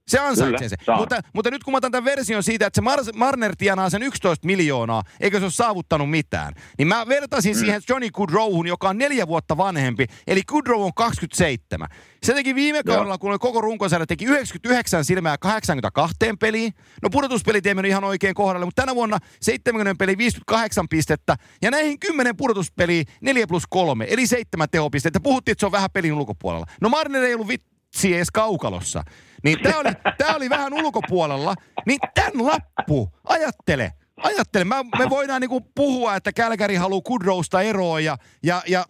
Se ansaitsee se. Mutta, mutta nyt kun mä otan tämän version siitä, että se Mar- Marner tienaa sen 11 miljoonaa, eikä se ole saavuttanut mitään, niin mä vertaisin mm. siihen Johnny Goodrowhun, joka on neljä vuotta vanhempi, eli Goodrow on 27. Se teki viime kaudella, Joo. kun oli koko runkosarja, teki 99 silmää 82 peliin. No pudotuspelit ei mennyt ihan oikein kohdalle, mutta tänä vuonna 70 peli 58 pistettä. Ja näihin 10 pudotuspeliä 4 plus 3, eli 7 tehopistettä. Puhuttiin, että se on vähän pelin ulkopuolella. No Marner ei ollut vitsi edes kaukalossa. Niin tämä oli, tää oli vähän ulkopuolella. Niin tämän lappu, ajattele, ajattele. Mä, me voidaan niinku puhua, että Kälkäri haluaa Kudrousta eroa ja, ja, ja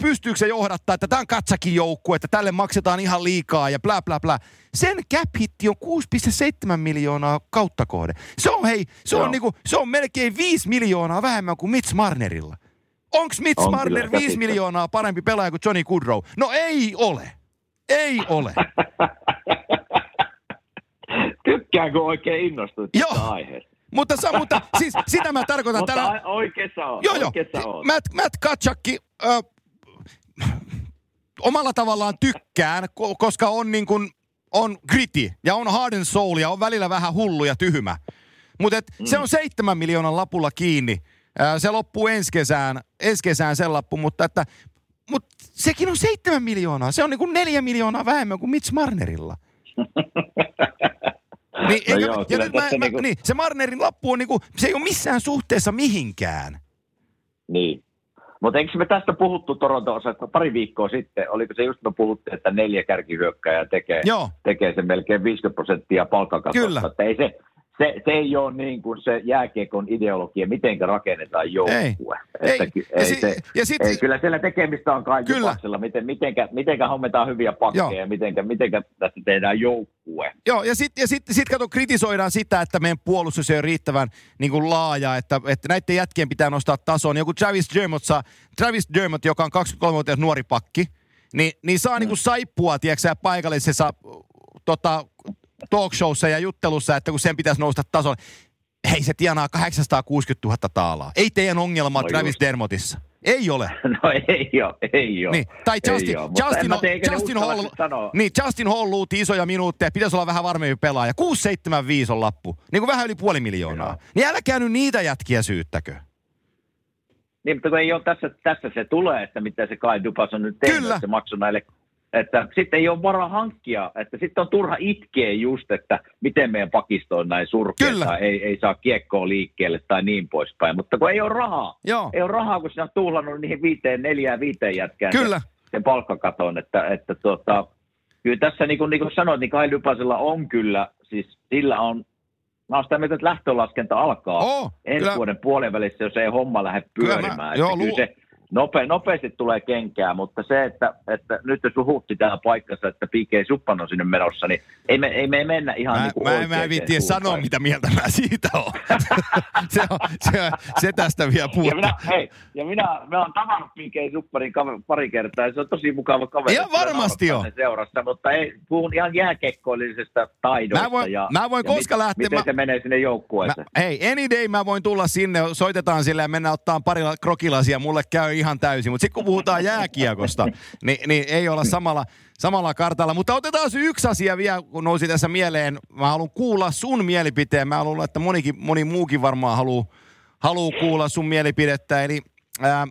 pystyykö se johdattaa, että tämä on katsakin joukku, että tälle maksetaan ihan liikaa ja bla bla bla. Sen cap hitti on 6,7 miljoonaa kautta kohde. Se on hei, se on, niinku, se on melkein 5 miljoonaa vähemmän kuin Mitch Marnerilla. Onks Mitch on Marner 5 miljoonaa parempi pelaaja kuin Johnny Goodrow? No ei ole. Ei ole. Tykkäänkö oikein innostuit tästä aiheesta? Mutta, sa, mutta siis, sitä mä tarkoitan mutta tällä... oikeassa on. Joo, joo. On. Matt, Matt Katsakki, ö, omalla tavallaan tykkään, koska on niin kuin, on gritty ja on hard and soul ja on välillä vähän hullu ja tyhmä. Mutta mm. se on seitsemän miljoonan lapulla kiinni. Se loppuu ensi kesään, ensi kesään sen lappu, mutta että mutta sekin on seitsemän miljoonaa. Se on niin kuin neljä miljoonaa vähemmän kuin Mitch Marnerilla. niin, no eikä, joo, ja nyt mä, mä, niinku... niin, se Marnerin lappu on niinku, se ei ole missään suhteessa mihinkään. Niin. Mutta eikö me tästä puhuttu Torontossa pari viikkoa sitten? Oliko se just me puhuttiin, että neljä kärkihyökkääjää tekee, tekee se melkein 50 prosenttia palkkakatosta. Kyllä. Että ei se, se, se ei ole niin kuin se jääkiekon ideologia, miten rakennetaan joukkue. Ei, että, ei. ei, si- se, ja sit, ei, kyllä siellä tekemistä on kaikki paksilla, miten, mitenkä, mitenkä hommetaan hyviä pakkeja ja mitenkä, mitenkä tästä tehdään joukkue. Joo, ja sitten ja sit, sit, kato, kritisoidaan sitä, että meidän puolustus ei ole riittävän niin kuin laaja, että, että näiden jätkien pitää nostaa tasoon. Joku Travis Dermott, saa, Travis Dermott, joka on 23-vuotias nuori pakki, niin, niin saa mm. niin kuin saippua, tiedätkö paikallisessa tota, talkshowssa ja juttelussa, että kun sen pitäisi nousta tasolle. hei se tienaa 860 000 taalaa. Ei teidän ongelma no Travis just. Dermotissa. Ei ole. No ei ole, ei ole. Niin. Tai Justin, ole, Justin, Justin, Hall, niin, Justin Hall luuti isoja minuutteja, pitäisi olla vähän varmempi pelaaja. 675 on lappu, niin kuin vähän yli puoli miljoonaa. Joo. Niin älkää nyt niitä jätkiä syyttäkö. Niin, mutta kun ei ole tässä, tässä se tulee, että mitä se Kai Dupas on nyt tehnyt, Kyllä. se maksoi näille että sitten ei ole varaa hankkia, että sitten on turha itkeä just, että miten meidän pakisto on näin surkea tai ei, ei saa kiekkoa liikkeelle tai niin poispäin. Mutta kun ei ole rahaa, Joo. ei ole rahaa, kun sinä on tuhlannut niihin viiteen, neljään, viiteen jätkään Kyllä. Sen, sen palkkakaton, että, että tuota, kyllä tässä niin kuin, niin kuin sanoit, niin Kai Lypasella on kyllä, siis sillä on Mä oon sitä mieltä, että lähtölaskenta alkaa oh, ensi kyllä. vuoden puolen välissä, jos ei homma lähde pyörimään. Kyllä, mä, joo, lu- se, Nope, nopeasti tulee kenkää, mutta se, että, että nyt jos huutti täällä paikassa, että PK Suppan on sinne menossa, niin ei me, ei me mennä ihan mä, niin kuin Mä, mä en viitti sanoa, mitä mieltä mä siitä on. se, on se, se, tästä vielä puhuttu. Ja minä, hei, ja minä, mä oon tavannut PK Supparin pari kertaa, ja se on tosi mukava kaveri. Ihan varmasti on. Seurassa, mutta ei, puhun ihan jääkekkoillisesta taidosta. Mä voin, ja, mä voin ja koska mit, lähteä. Miten mä, se menee sinne joukkueeseen. Hei, any day mä voin tulla sinne, soitetaan sille ja mennä ottaa parilla krokilasia, mulle käy ihan täysin. Mutta sitten kun puhutaan jääkiekosta, niin, niin ei olla samalla, samalla kartalla. Mutta otetaan se yksi asia vielä, kun nousi tässä mieleen. Mä haluan kuulla sun mielipiteen. Mä luulen, että monikin, moni muukin varmaan haluaa haluu kuulla sun mielipidettä. Eli ää,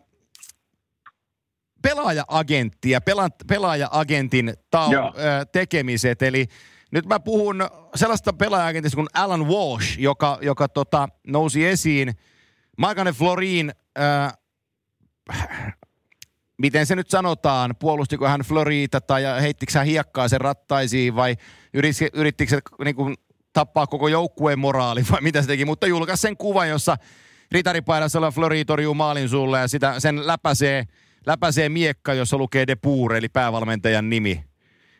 pelaaja-agentti ja pela, pelaaja-agentin tau- ää, tekemiset. Eli nyt mä puhun sellaista pelaaja-agentista kuin Alan Walsh, joka, joka tota, nousi esiin. Maikane Florin miten se nyt sanotaan, puolustiko hän Florita tai heittikö hän hiekkaa sen rattaisiin vai yrittikö se niin kuin, tappaa koko joukkueen moraali vai mitä se teki, mutta julkaisi sen kuvan, jossa ritaripaidassa Flori torjuu maalin sulle ja sitä, sen läpäisee, läpäisee miekka, jossa lukee De Boer, eli päävalmentajan nimi.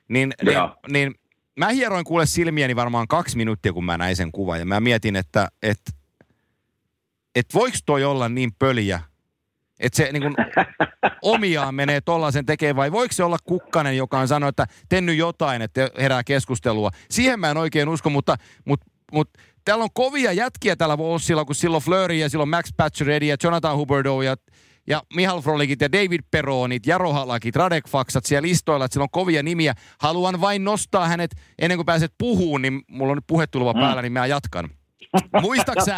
Niin, niin, niin mä hieroin kuule silmiäni varmaan kaksi minuuttia, kun mä näin sen kuvan. Ja mä mietin, että et, et voiko toi olla niin pöliä, että se niin kuin, omiaan menee tollaisen tekemään, vai voiko se olla kukkanen, joka on sanonut, että tenny jotain, että herää keskustelua. Siihen mä en oikein usko, mutta, mutta, mutta täällä on kovia jätkiä tällä Wolfsilla, kun silloin Flurry ja silloin Max Pacioretty ja Jonathan Huberdo ja, ja Mihal Frolikit ja David Peronit, Jaro Halakit, Radek Faksat siellä listoilla, että sillä on kovia nimiä. Haluan vain nostaa hänet, ennen kuin pääset puhuun, niin mulla on nyt puhetulva mm. päällä, niin mä jatkan. Muistaksää,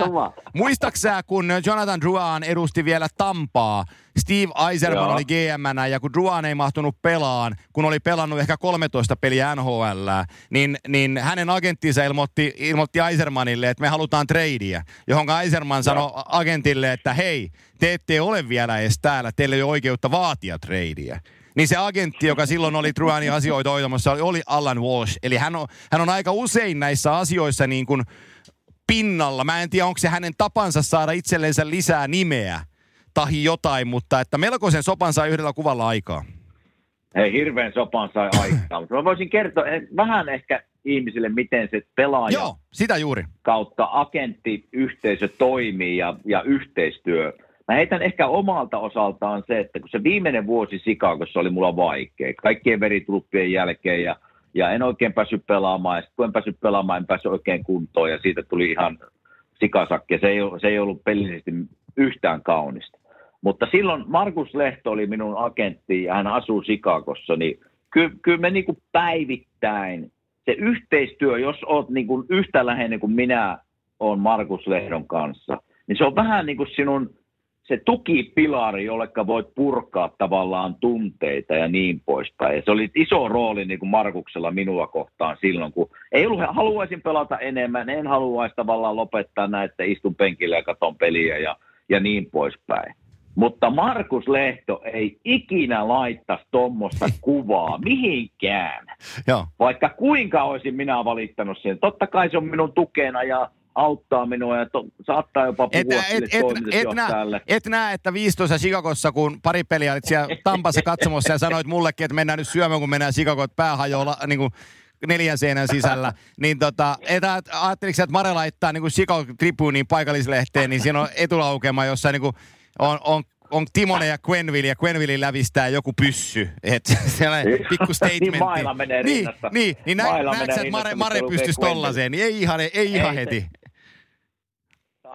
muistaksää, kun Jonathan Druan edusti vielä Tampaa, Steve Eiserman Joo. oli gm ja kun Druan ei mahtunut pelaan, kun oli pelannut ehkä 13 peliä NHL, niin, niin hänen agenttinsa ilmoitti, ilmoitti Eisermanille, että me halutaan tradea, johon Eiserman sanoi agentille, että hei, te ette ole vielä edes täällä, teillä ei ole oikeutta vaatia tradea. Niin se agentti, joka silloin oli Truanin asioita hoitamassa, oli, oli Alan Walsh. Eli hän on, hän on aika usein näissä asioissa niin kuin pinnalla. Mä en tiedä, onko se hänen tapansa saada itsellensä lisää nimeä tahi jotain, mutta että melkoisen sopan sai yhdellä kuvalla aikaa. Hei, hirveän sopan sai aikaa. Mä voisin kertoa eh, vähän ehkä ihmisille, miten se pelaaja Joo, sitä juuri. kautta agenttiyhteisö toimii ja, ja yhteistyö. Mä heitän ehkä omalta osaltaan se, että kun se viimeinen vuosi Sikagossa oli mulla vaikea, kaikkien veritruppien jälkeen ja ja en oikein päässyt pelaamaan, ja sitten kun en päässyt pelaamaan, en päässyt oikein kuntoon, ja siitä tuli ihan sikasakki, se ei, se ei ollut pelillisesti yhtään kaunista. Mutta silloin Markus Lehto oli minun agentti, ja hän asuu Sikakossa, niin kyllä, kyllä me niin kuin päivittäin, se yhteistyö, jos olet niin kuin yhtä läheinen kuin minä olen Markus Lehdon kanssa, niin se on vähän niin kuin sinun se tukipilari, jolle voit purkaa tavallaan tunteita ja niin poispäin. Ja se oli iso rooli niin kuin Markuksella minua kohtaan silloin, kun ei ollut, haluaisin pelata enemmän, en haluaisi tavallaan lopettaa näitä, istun penkillä ja katon peliä ja, ja niin poispäin. Mutta Markus Lehto ei ikinä laittaisi tuommoista kuvaa mihinkään. Joo. Vaikka kuinka olisin minä valittanut sen. Totta kai se on minun tukena ja auttaa minua ja to, saattaa jopa puhua et, sille et, et, nä, et näe, että 15 Chicagossa, kun pari peliä olit siellä Tampassa katsomossa ja sanoit mullekin, että mennään nyt syömään, kun mennään Chicago, että pää hajoaa niin kuin neljän seinän sisällä, niin tota, et, ajatteliko että Mare laittaa niin Chicago Tribunein paikallislehteen, niin siinä on etulaukema, jossa niin kuin on, on on Timone ja Quenville ja Quenville lävistää joku pyssy. Et sellainen pikku statementti. niin menee niin, niin, niin nä, näetkö, että Mare, Mare pystyisi tollaiseen, niin ei ihan, ei ihan ei heti.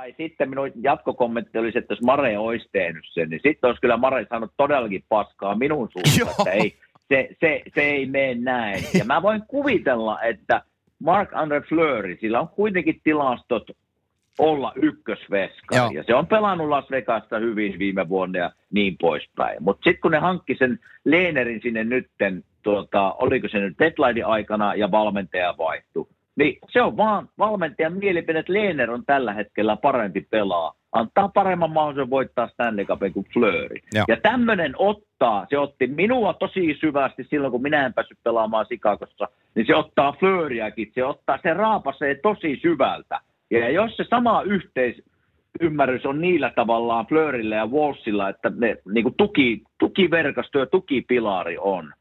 Tai sitten minun jatkokommentti olisi, että jos Mare olisi tehnyt sen, niin sitten olisi kyllä Mare saanut todellakin paskaa minun suusta, että ei, se, se, se ei mene näin. Ja mä voin kuvitella, että Mark Andre Fleury, sillä on kuitenkin tilastot olla ykkösveska. Joo. Ja se on pelannut Las Vegasta hyvin viime vuonna ja niin poispäin. Mutta sitten kun ne hankki sen Leenerin sinne nytten, tuota, oliko se nyt deadline aikana ja valmentaja vaihtui, niin se on vaan valmentajan mielipide, että Leener on tällä hetkellä parempi pelaa. Antaa paremman mahdollisuuden voittaa Stanley Cupin kuin Fleury. Joo. Ja tämmöinen ottaa, se otti minua tosi syvästi silloin, kun minä en päässyt pelaamaan Sikakossa, niin se ottaa Fleuryäkin, se ottaa, se raapasee tosi syvältä. Ja jos se sama yhteisymmärrys on niillä tavallaan Fleurillä ja Wallsilla, että ne niin kuin tuki, tukiverkosto ja tukipilari on.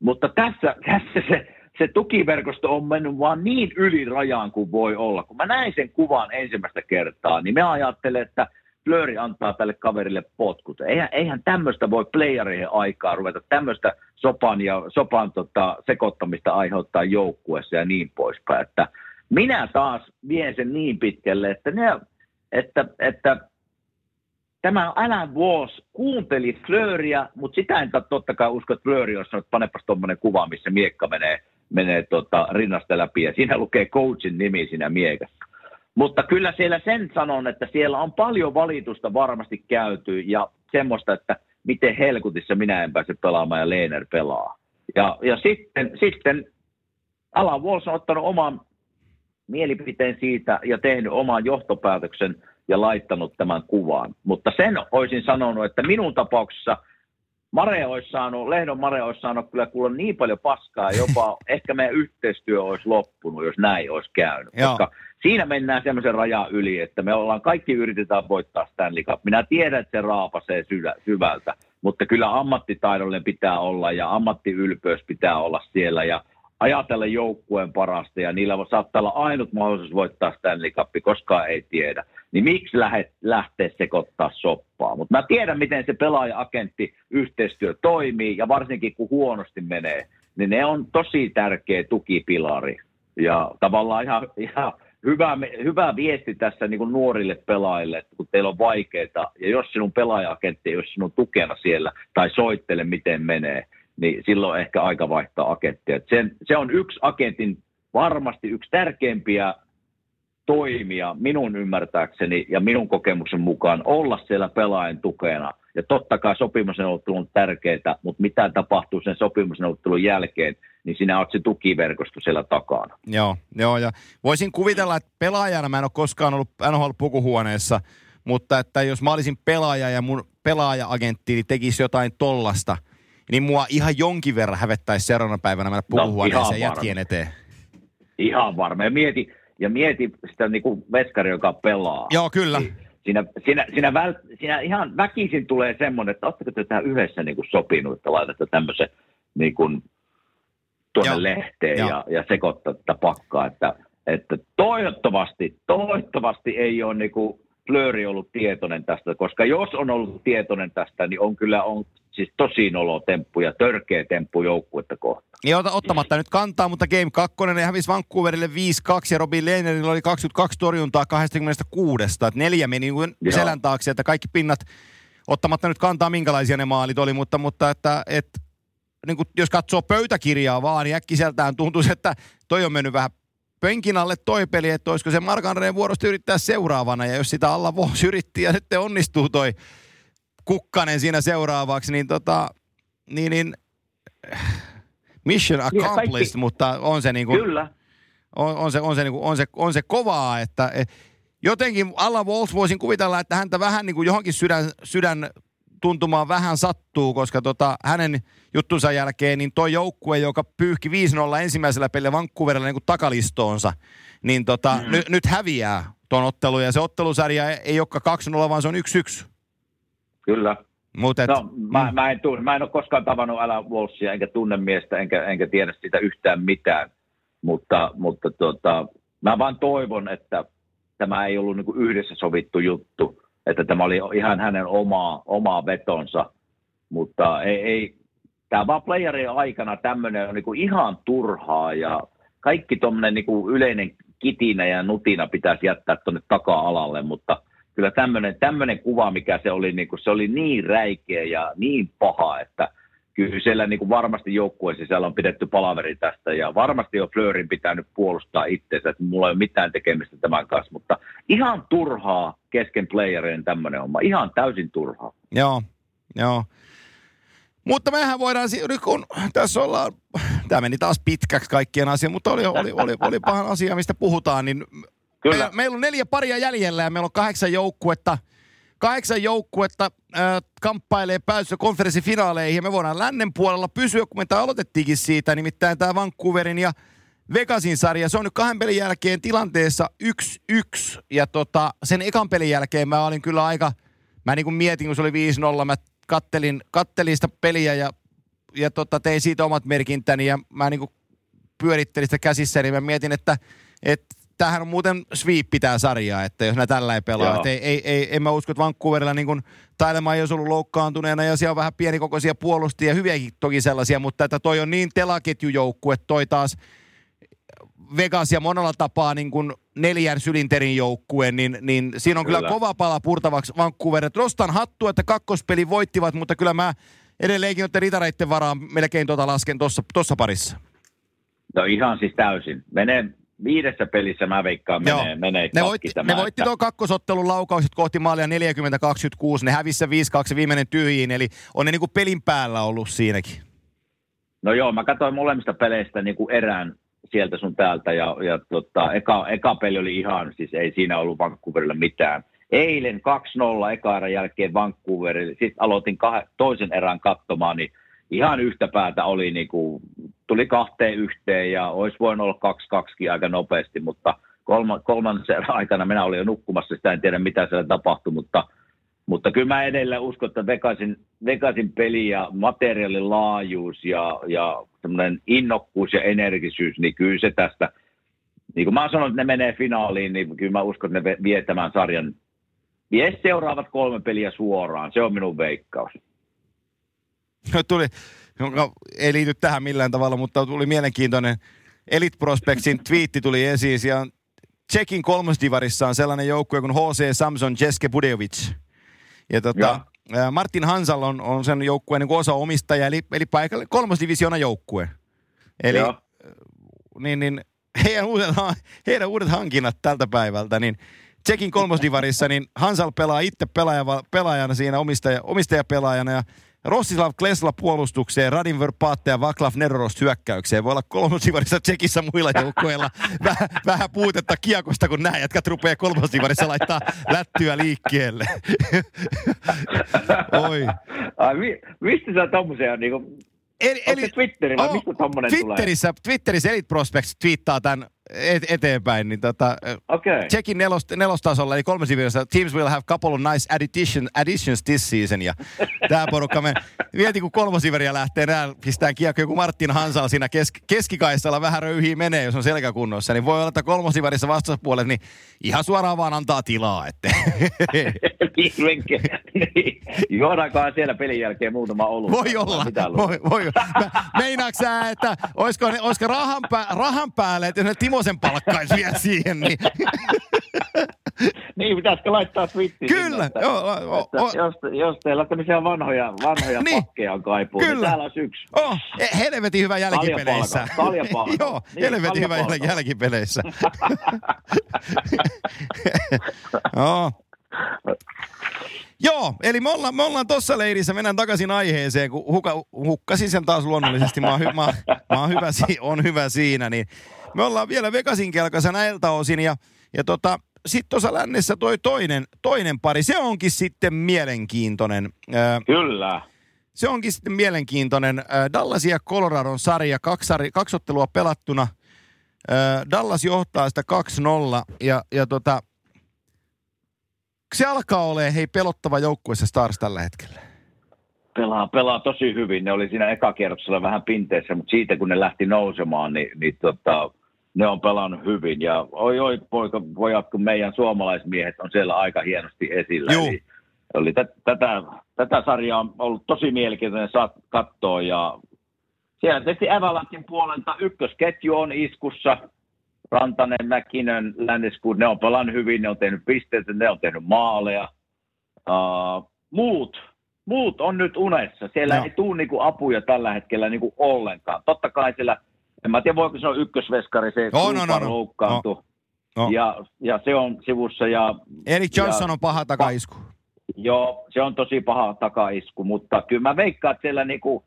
Mutta tässä, tässä se, se tukiverkosto on mennyt vaan niin yli rajaan kuin voi olla. Kun mä näin sen kuvan ensimmäistä kertaa, niin mä ajattelen, että Flöri antaa tälle kaverille potkut. Eihän, eihän tämmöistä voi playerien aikaa ruveta tämmöistä sopan, ja, sopan tota, sekoittamista aiheuttaa joukkueessa ja niin poispäin. Että minä taas vien sen niin pitkälle, että, ne, että, että tämä Alan Walls kuunteli Flööriä, mutta sitä en totta kai usko, että Flööri on sanonut, panepas tuommoinen kuva, missä miekka menee, menee tota, rinnasta läpi, ja siinä lukee coachin nimi siinä miekassa. Mutta kyllä siellä sen sanon, että siellä on paljon valitusta varmasti käyty, ja semmoista, että miten helkutissa minä en pääse pelaamaan ja Leener pelaa. Ja, ja sitten, sitten Alan Walls on ottanut oman mielipiteen siitä ja tehnyt oman johtopäätöksen ja laittanut tämän kuvaan. Mutta sen olisin sanonut, että minun tapauksessa Mare olisi saanut, Lehdon Mare olisi saanut kyllä kuulla niin paljon paskaa, jopa ehkä meidän yhteistyö olisi loppunut, jos näin olisi käynyt. Joo. Koska siinä mennään semmoisen rajan yli, että me ollaan kaikki yritetään voittaa Stanley Cup. Minä tiedän, että se raapasee syvältä, mutta kyllä ammattitaidollinen pitää olla ja ammattiylpeys pitää olla siellä ja ajatella joukkueen parasta ja niillä saattaa olla ainut mahdollisuus voittaa Stanley Cup, koskaan ei tiedä. Niin miksi lähde, lähteä sekoittaa soppaa? Mutta mä tiedän, miten se pelaaja-agentti yhteistyö toimii ja varsinkin kun huonosti menee, niin ne on tosi tärkeä tukipilari. Ja tavallaan ihan, ihan hyvä, hyvä viesti tässä niin nuorille pelaajille, että kun teillä on vaikeita ja jos sinun pelaaja-agentti ei ole sinun tukena siellä tai soittele miten menee, niin silloin ehkä aika vaihtaa agenttia. Sen, se on yksi agentin varmasti yksi tärkeimpiä toimia minun ymmärtääkseni ja minun kokemuksen mukaan olla siellä pelaajan tukena. Ja totta kai sopimusneuvottelu on tärkeää, mutta mitä tapahtuu sen sopimusneuvottelun jälkeen, niin sinä olet se tukiverkosto siellä takana. Joo, joo ja voisin kuvitella, että pelaajana mä en ole koskaan ollut NHL-pukuhuoneessa, mutta että jos mä olisin pelaaja ja mun pelaaja-agentti tekisi jotain tollasta – niin mua ihan jonkin verran hävettäisi seuraavana päivänä mennä no, pukuhuoneeseen no, jätkien eteen. Ihan varma. Ja mieti, ja mieti sitä niin kuin veskari, joka pelaa. Joo, kyllä. Niin siinä, siinä, siinä, väl, siinä ihan väkisin tulee semmoinen, että oletteko te tähän yhdessä niin kuin sopinut, että laitatte tämmöisen niin kuin tuonne Joo. lehteen Joo. ja, ja sekoittaa tätä pakkaa, että, että toivottavasti, toivottavasti ei ole niin kuin Flööri ollut tietoinen tästä, koska jos on ollut tietoinen tästä, niin on kyllä on siis tosi temppu ja törkeä temppu joukkuetta kohtaan. Niin ota, ottamatta nyt kantaa, mutta Game 2 ne hävisi Vancouverille 5-2 ja Robin Lehnerillä oli 22 torjuntaa 26. Että neljä meni niin selän taakse, että kaikki pinnat, ottamatta nyt kantaa minkälaisia ne maalit oli, mutta, mutta että, että niin kuin, jos katsoo pöytäkirjaa vaan, niin äkkiseltään tuntuu, että toi on mennyt vähän penkin alle toi peli, että olisiko se Markanreen vuorosta yrittää seuraavana, ja jos sitä alla vuosi yritti ja sitten onnistuu toi Kukkanen siinä seuraavaksi, niin tota, niin, niin mission niin, accomplished, mutta on se niin kuin, Kyllä. On, on, se, on, se, niin kuin, on, se, on se kovaa, että et, jotenkin Alla Wolf voisin kuvitella, että häntä vähän niin kuin johonkin sydän, sydän tuntumaan vähän sattuu, koska tota, hänen juttunsa jälkeen niin toi joukkue, joka pyyhki 5-0 ensimmäisellä pelillä Vancouverilla niin kuin takalistoonsa, niin tota, mm-hmm. n- nyt häviää tuon ottelun ja se ottelusarja ei olekaan 2-0, vaan se on 1-1. Kyllä. Mut et, no, mä, mm. mä, en tunne, mä en ole koskaan tavannut Alan Walshia, enkä tunne miestä, enkä, enkä tiedä sitä yhtään mitään. Mutta, mutta tota, mä vaan toivon, että tämä ei ollut niin yhdessä sovittu juttu, että tämä oli ihan hänen omaa, omaa vetonsa. Mutta ei, ei tämä vaan playerien aikana tämmöinen on niin ihan turhaa ja kaikki tuommoinen niin yleinen kitinä ja nutina pitäisi jättää tuonne taka-alalle, mutta kyllä tämmöinen kuva, mikä se oli, niin kuin, se oli niin räikeä ja niin paha, että – kyllä siellä niin kuin varmasti joukkueen sisällä on pidetty palaveri tästä ja varmasti on Fleurin pitänyt puolustaa itseensä, että mulla ei ole mitään tekemistä tämän kanssa, mutta ihan turhaa kesken playerien tämmöinen homma, ihan täysin turhaa. Joo, joo. Mutta mehän voidaan, kun tässä ollaan, tämä meni taas pitkäksi kaikkien asia, mutta oli, oli, oli, oli pahan asia, mistä puhutaan, niin Kyllä. Meillä, meillä on neljä paria jäljellä ja meillä on kahdeksan joukkuetta – kahdeksan joukkuetta äh, kamppailee pääsyssä konferenssifinaaleihin ja me voidaan lännen puolella pysyä, kun me tämä aloitettiinkin siitä, nimittäin tämä Vancouverin ja Vegasin sarja. Se on nyt kahden pelin jälkeen tilanteessa 1-1 ja tota, sen ekan pelin jälkeen mä olin kyllä aika, mä niin kuin mietin, kun se oli 5-0, mä kattelin, kattelin sitä peliä ja, ja tota, tein siitä omat merkintäni ja mä niin kuin pyörittelin sitä käsissä, niin mä mietin, että, että tämähän on muuten sweepi tämä sarja, että jos nämä tällä ei pelaa. Ei, ei, ei, en mä usko, että Vancouverilla niin Tailema ei olisi ollut loukkaantuneena ja siellä on vähän pienikokoisia puolustajia, hyviäkin toki sellaisia, mutta että toi on niin että toi taas Vegas ja monella tapaa niin kuin neljän sylinterin joukkue, niin, niin siinä on kyllä. kyllä kova pala purtavaksi Vancouver. Nostan hattua, että kakkospeli voittivat, mutta kyllä mä edelleenkin että ritareitten varaan melkein tuota lasken tuossa parissa. No ihan siis täysin. Menee viidessä pelissä mä veikkaan menee, Joo. menee ne voitti, tämä, ne voitti tuon kakkosottelun laukaukset kohti maalia 40-26, ne hävissä 5-2 viimeinen tyhjiin, eli on ne niin kuin pelin päällä ollut siinäkin. No joo, mä katsoin molemmista peleistä niin kuin erään sieltä sun täältä, ja, ja tota, eka, eka peli oli ihan, siis ei siinä ollut Vancouverilla mitään. Eilen 2-0 eka erän jälkeen Vancouverille, sitten aloitin kah- toisen erän katsomaan, niin ihan yhtä päätä oli, niin kuin, tuli kahteen yhteen ja olisi voinut olla kaksi kaksikin aika nopeasti, mutta kolma, kolmannen aikana minä olin jo nukkumassa, sitä en tiedä mitä siellä tapahtui, mutta, mutta kyllä mä edelleen uskon, että Vegasin, Vegasin peli ja materiaalin laajuus ja, ja semmoinen innokkuus ja energisyys, niin kyllä se tästä, niin kuin mä sanoin, että ne menee finaaliin, niin kyllä mä uskon, että ne vie tämän sarjan, vie seuraavat kolme peliä suoraan, se on minun veikkaus. tuli, jonka ei liity tähän millään tavalla, mutta tuli mielenkiintoinen Elite Prospectsin twiitti tuli esiin. Ja Tsekin kolmosdivarissa on sellainen joukkue kuin HC Samson Jeske Budevic. Ja tota, ja. Martin Hansal on, on sen joukkueen niin osa omistaja, eli, eli paikalle kolmosdivisiona joukkue. Eli ja. niin, niin, heidän, uudet, heidän uudet hankinnat tältä päivältä, niin Tsekin kolmosdivarissa, niin Hansal pelaa itse pelaajana, pelaajana siinä omistaja, omistajapelaajana ja Rostislav Klesla puolustukseen, Radin Verpaatte ja Vaklav Nerorost hyökkäykseen. Voi olla kolmosivarissa Tsekissä muilla joukkoilla vähän, vähän puutetta kiekosta, kun nämä jätkät rupeaa kolmosivarissa laittaa lättyä liikkeelle. Oi. Ai, mi, mistä sä tommosia niinku Eli, eli, Twitterillä, oh, mistä Twitterissä, tulee? Twitterissä Elite Prospects twiittaa tämän et, eteenpäin, niin tota, okay. Checkin nelost, nelostasolla, eli kolme sivuissa, teams will have couple of nice addition, additions this season, ja tämä porukka me vieti, kun kolmosiveria lähtee, nää pistää kiekko, joku Martin Hansal siinä kes, keskikaistalla vähän röyhiä menee, jos on selkäkunnossa, niin voi olla, että kolmosiverissa vastauspuolet, niin ihan suoraan vaan antaa tilaa, että. niin, juodaankohan siellä pelin jälkeen muutama ollut. Voi olla, voi, voi. Meinaatko sä, että olisiko, olisiko rahan, pää, rahan päälle, että jos ne Timo sen palkkaisi vielä siihen, niin... niin, pitäisikö laittaa twittiin? Kyllä, sinne, joo. Että, o, o, jos, jos teillä tämmöisiä vanhoja, vanhoja niin, pakkeja on kaipuu, niin Kyllä. niin täällä olisi yksi. Oh, helvetin hyvä jälkipeleissä. Joo, niin, helvetin hyvä jälkipeleissä. oh. Joo, eli me ollaan, me ollaan tossa leirissä, mennään takaisin aiheeseen, kun huka, hukkasin sen taas luonnollisesti, mä oon, hy, mä, mä oon hyvä, on hyvä siinä, niin me ollaan vielä Vegasin kelkassa näiltä osin ja, ja tota, sitten tuossa lännessä toi toinen, toinen pari, se onkin sitten mielenkiintoinen. Kyllä. Se onkin sitten mielenkiintoinen. Dallas ja Coloradon sarja, kaksi, sarja, kaksi ottelua pelattuna. Dallas johtaa sitä 2-0 ja, ja tota, se alkaa olemaan hei pelottava joukkueessa Stars tällä hetkellä? Pelaa, pelaa tosi hyvin. Ne oli siinä ekakierroksella vähän pinteessä, mutta siitä kun ne lähti nousemaan, niin, niin tota, ne on pelannut hyvin. Ja oi oi poika, pojat, kun meidän suomalaismiehet on siellä aika hienosti esillä. Joo. Eli, oli t- tätä, tätä sarjaa on ollut tosi mielenkiintoinen saat katsoa ja siellä tietysti Avalantin puolelta ykkösketju on iskussa. Rantanen, Mäkinen, Länniskuut, ne on pelannut hyvin, ne on tehnyt pisteitä, ne on tehnyt maaleja. Uh, muut, muut on nyt unessa. Siellä no. ei tule niinku apuja tällä hetkellä niinku ollenkaan. Totta kai siellä, en mä tiedä voiko se on ykkösveskari, se no, no, no, no. loukkaantui. No. No. Ja, ja se on sivussa. Ja, Erik Johnson ja, on paha takaisku. Joo, se on tosi paha takaisku, mutta kyllä mä veikkaan, että siellä niinku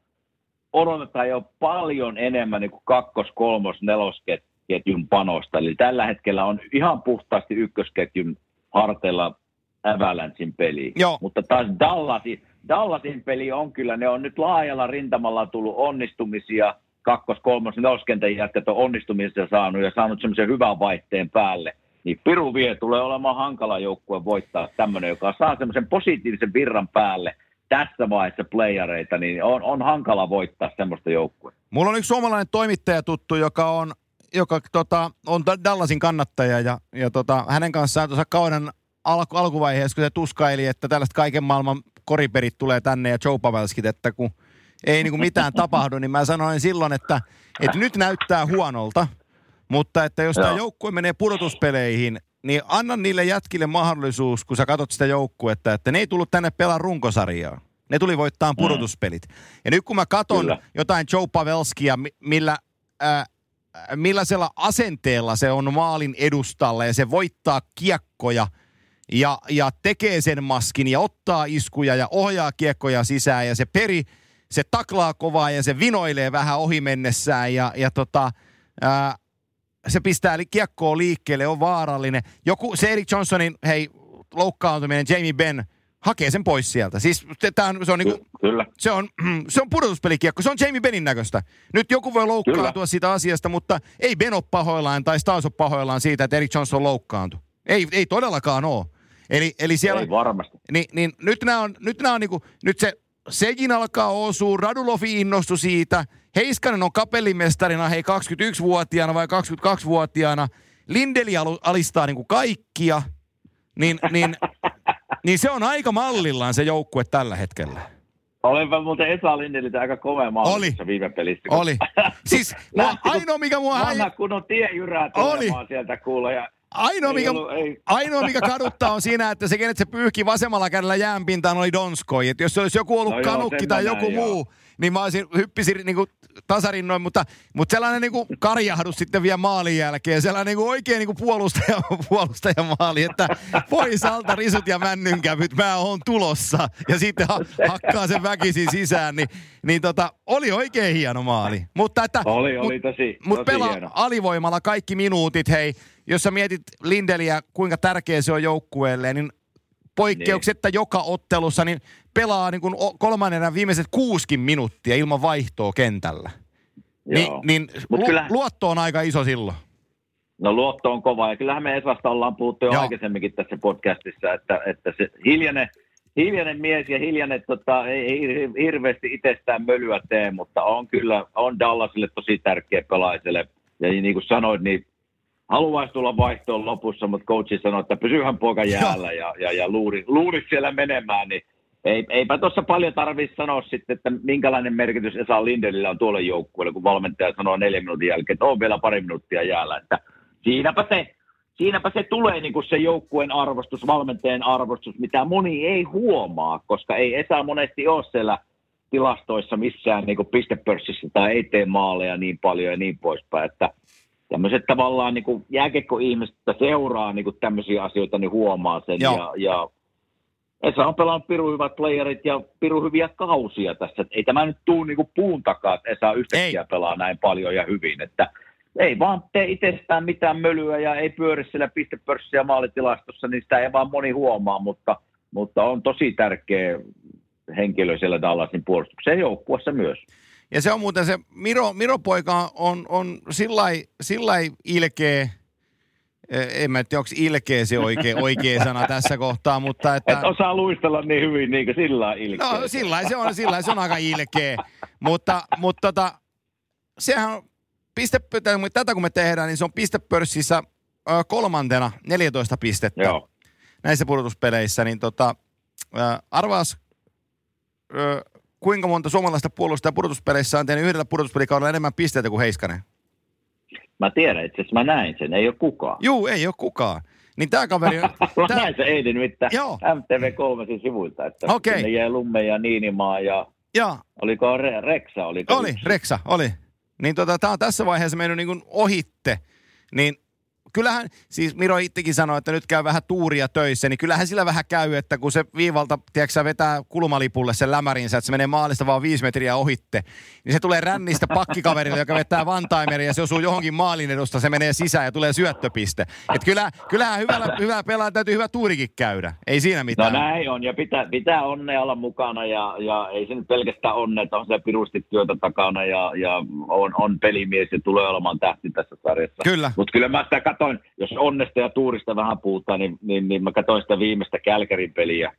odotetaan jo paljon enemmän niinku kakkos-, kolmos-, nelosketjun panosta. Eli tällä hetkellä on ihan puhtaasti ykkösketjun harteilla Avalanchein peli. Joo. Mutta taas Dallasin, Dallasin peli on kyllä, ne on nyt laajalla rintamalla tullut onnistumisia, kakkos-, kolmos-, neloskentän jätkät on onnistumisia saanut ja saanut semmoisen hyvän vaihteen päälle. Niin Piru vie tulee olemaan hankala joukkue voittaa tämmöinen, joka saa semmoisen positiivisen virran päälle tässä vaiheessa playereita, niin on, on hankala voittaa semmoista joukkuetta. Mulla on yksi suomalainen toimittaja tuttu, joka on joka tota, on Dallasin kannattaja ja, ja tota, hänen kanssaan tuossa kauden alku, alkuvaiheessa, kun se tuskaili, että tällaista kaiken maailman koriperit tulee tänne ja Joe Pavelskit, että kun ei niin kuin mitään tapahdu, niin mä sanoin silloin, että, että nyt näyttää huonolta, mutta että jos tämä joukkue menee pudotuspeleihin, niin anna niille jätkille mahdollisuus, kun sä katsot sitä joukkuetta, että ne ei tullut tänne pelaa runkosarjaa. Ne tuli voittaa mm. pudotuspelit. Ja nyt kun mä katon Kyllä. jotain Joe Pavelskia, millä, äh, millaisella asenteella se on maalin edustalla ja se voittaa kiekkoja – ja, ja tekee sen maskin ja ottaa iskuja ja ohjaa kiekkoja sisään ja se peri, se taklaa kovaa ja se vinoilee vähän ohi mennessään ja, ja tota, ää, se pistää kiekkoa liikkeelle, on vaarallinen. Joku, se Eric Johnsonin, hei, loukkaantuminen, Jamie Benn, hakee sen pois sieltä. Siis tämän, se on niinku, Kyllä. Se on, se on pudotuspelikiekko, se on Jamie Benin näköistä. Nyt joku voi loukkaantua Kyllä. siitä asiasta, mutta ei Ben ole pahoillaan tai Stas ole pahoillaan siitä, että Eric Johnson loukkaantui. Ei, ei todellakaan ole. Eli, eli siellä, Ei varmasti. Niin, niin nyt nämä on, nyt nämä on niinku, nyt se sekin alkaa osua, Radulofi innostui siitä, Heiskanen on kapellimestarina, hei 21-vuotiaana vai 22-vuotiaana, Lindeli alistaa niinku kaikkia, niin, niin, niin se on aika mallillaan se joukkue tällä hetkellä. Olenpa muuten Esa Lindeliltä aika komea Oli. viime pelissä. Oli. Siis ainoa mikä mua... Vanha kunnon tiejyrää Oli. sieltä kuulee ja Ainoa, mikä, ollut, ainoa, mikä kaduttaa on siinä, että se, kenet se pyyhki vasemmalla kädellä jäänpintaan, oli Donskoi. Et jos se olisi joku ollut no kanukki joo, tai joku näin, muu, joo. niin mä olisin, hyppisin niin kuin tasarinnoin, mutta, mutta sellainen niin kuin karjahdus sitten vielä maalin jälkeen, sellainen niin kuin oikein niin kuin puolustaja, puolustaja maali, että pois alta risut ja männynkävyt, mä oon tulossa. Ja sitten ha, hakkaa sen väkisin sisään, niin, niin tota, oli oikein hieno maali. Mutta että, oli, oli tosi, mut, tosi pelaa hieno. alivoimalla kaikki minuutit, hei, jos sä mietit Lindeliä, kuinka tärkeä se on joukkueelle, niin poikkeuksetta niin. joka ottelussa, niin pelaa niin kuin kolmannen viimeiset kuuskin minuuttia ilman vaihtoa kentällä. Ni, niin lu, kyllä... luotto on aika iso silloin. No luotto on kova, ja kyllähän me Esasta ollaan puhuttu jo Joo. aikaisemminkin tässä podcastissa, että, että se hiljainen, hiljainen mies ja hiljainen tota, ei hirveästi itsestään mölyä tee, mutta on kyllä, on Dallasille tosi tärkeä pelaiselle. Ja niin kuin sanoit, niin haluaisi tulla vaihtoon lopussa, mutta coachi sanoi, että pysyhän poika jäällä ja, ja, ja luuri, luuri siellä menemään, niin ei, eipä tuossa paljon tarvitse sanoa sitten, että minkälainen merkitys Esa Lindelillä on tuolle joukkueelle, kun valmentaja sanoo neljän minuutin jälkeen, että on vielä pari minuuttia jäällä. Että siinäpä se, siinäpä se tulee niin kuin se joukkueen arvostus, valmentajan arvostus, mitä moni ei huomaa, koska ei Esa monesti ole siellä tilastoissa missään niin kuin pistepörssissä tai ei tee maaleja niin paljon ja niin poispäin. Että tämmöiset tavallaan niin kuin jääkekko-ihmiset seuraa niin kuin tämmöisiä asioita, niin huomaa sen. Joo. Ja, ja Esa on pelannut piru hyvät playerit ja piru hyviä kausia tässä. Ei tämä nyt tuu niin kuin puun takaa, että Esa yhtäkkiä ei. pelaa näin paljon ja hyvin. Että ei vaan tee itsestään mitään mölyä ja ei pyöri siellä pistepörssiä maalitilastossa, niin sitä ei vaan moni huomaa, mutta, mutta on tosi tärkeä henkilö siellä Dallasin puolustuksen joukkuessa myös. Ja se on muuten se, Miro, Miro poika on, on sillä ilkeä, e, en mä tiedä, onko ilkeä se oikea, oikea sana tässä kohtaa, mutta että... Et osaa luistella niin hyvin niin kuin sillä ilkeä. No sillä se on, sillä se on aika ilkeä, mutta, mutta tota, sehän on piste, tätä kun me tehdään, niin se on pistepörssissä kolmantena 14 pistettä Joo. näissä pudotuspeleissä, niin tota, arvaas kuinka monta suomalaista puolustaja pudotuspeleissä on tehnyt yhdellä pudotuspelikaudella enemmän pisteitä kuin Heiskanen? Mä tiedän, itse asiassa mä näin sen, ei ole kukaan. Juu, ei ole kukaan. Niin tämä kaveri... mä tää... näin se eilen nimittäin MTV3 sivuilta, että okay. sinne jäi Lumme ja Niinimaa ja... Joo. Oliko Re- Reksa? Oliko oli, yksi? Reksa, oli. Niin tota, tämä on tässä vaiheessa mennyt niin kuin ohitte. Niin kyllähän, siis Miro itsekin sanoi, että nyt käy vähän tuuria töissä, niin kyllähän sillä vähän käy, että kun se viivalta, tiedätkö, vetää kulmalipulle sen lämärinsä, että se menee maalista vaan viisi metriä ohitte, niin se tulee rännistä pakkikaverille, joka vetää vantaimeria ja se osuu johonkin maalin edusta, se menee sisään ja tulee syöttöpiste. Et kyllä, kyllähän hyvällä, hyvä pelaa, täytyy hyvä tuurikin käydä. Ei siinä mitään. No näin on, ja pitää, pitää onnea olla mukana, ja, ja ei se nyt pelkästään onne, että on se pirusti työtä takana, ja, ja on, on pelimies ja tulee olemaan tähti tässä sarjassa. Kyllä. Mutta kyllä mä sitä katoin, jos onnesta ja tuurista vähän puhutaan, niin, niin, niin mä katsoin sitä viimeistä Kälkärin peliä.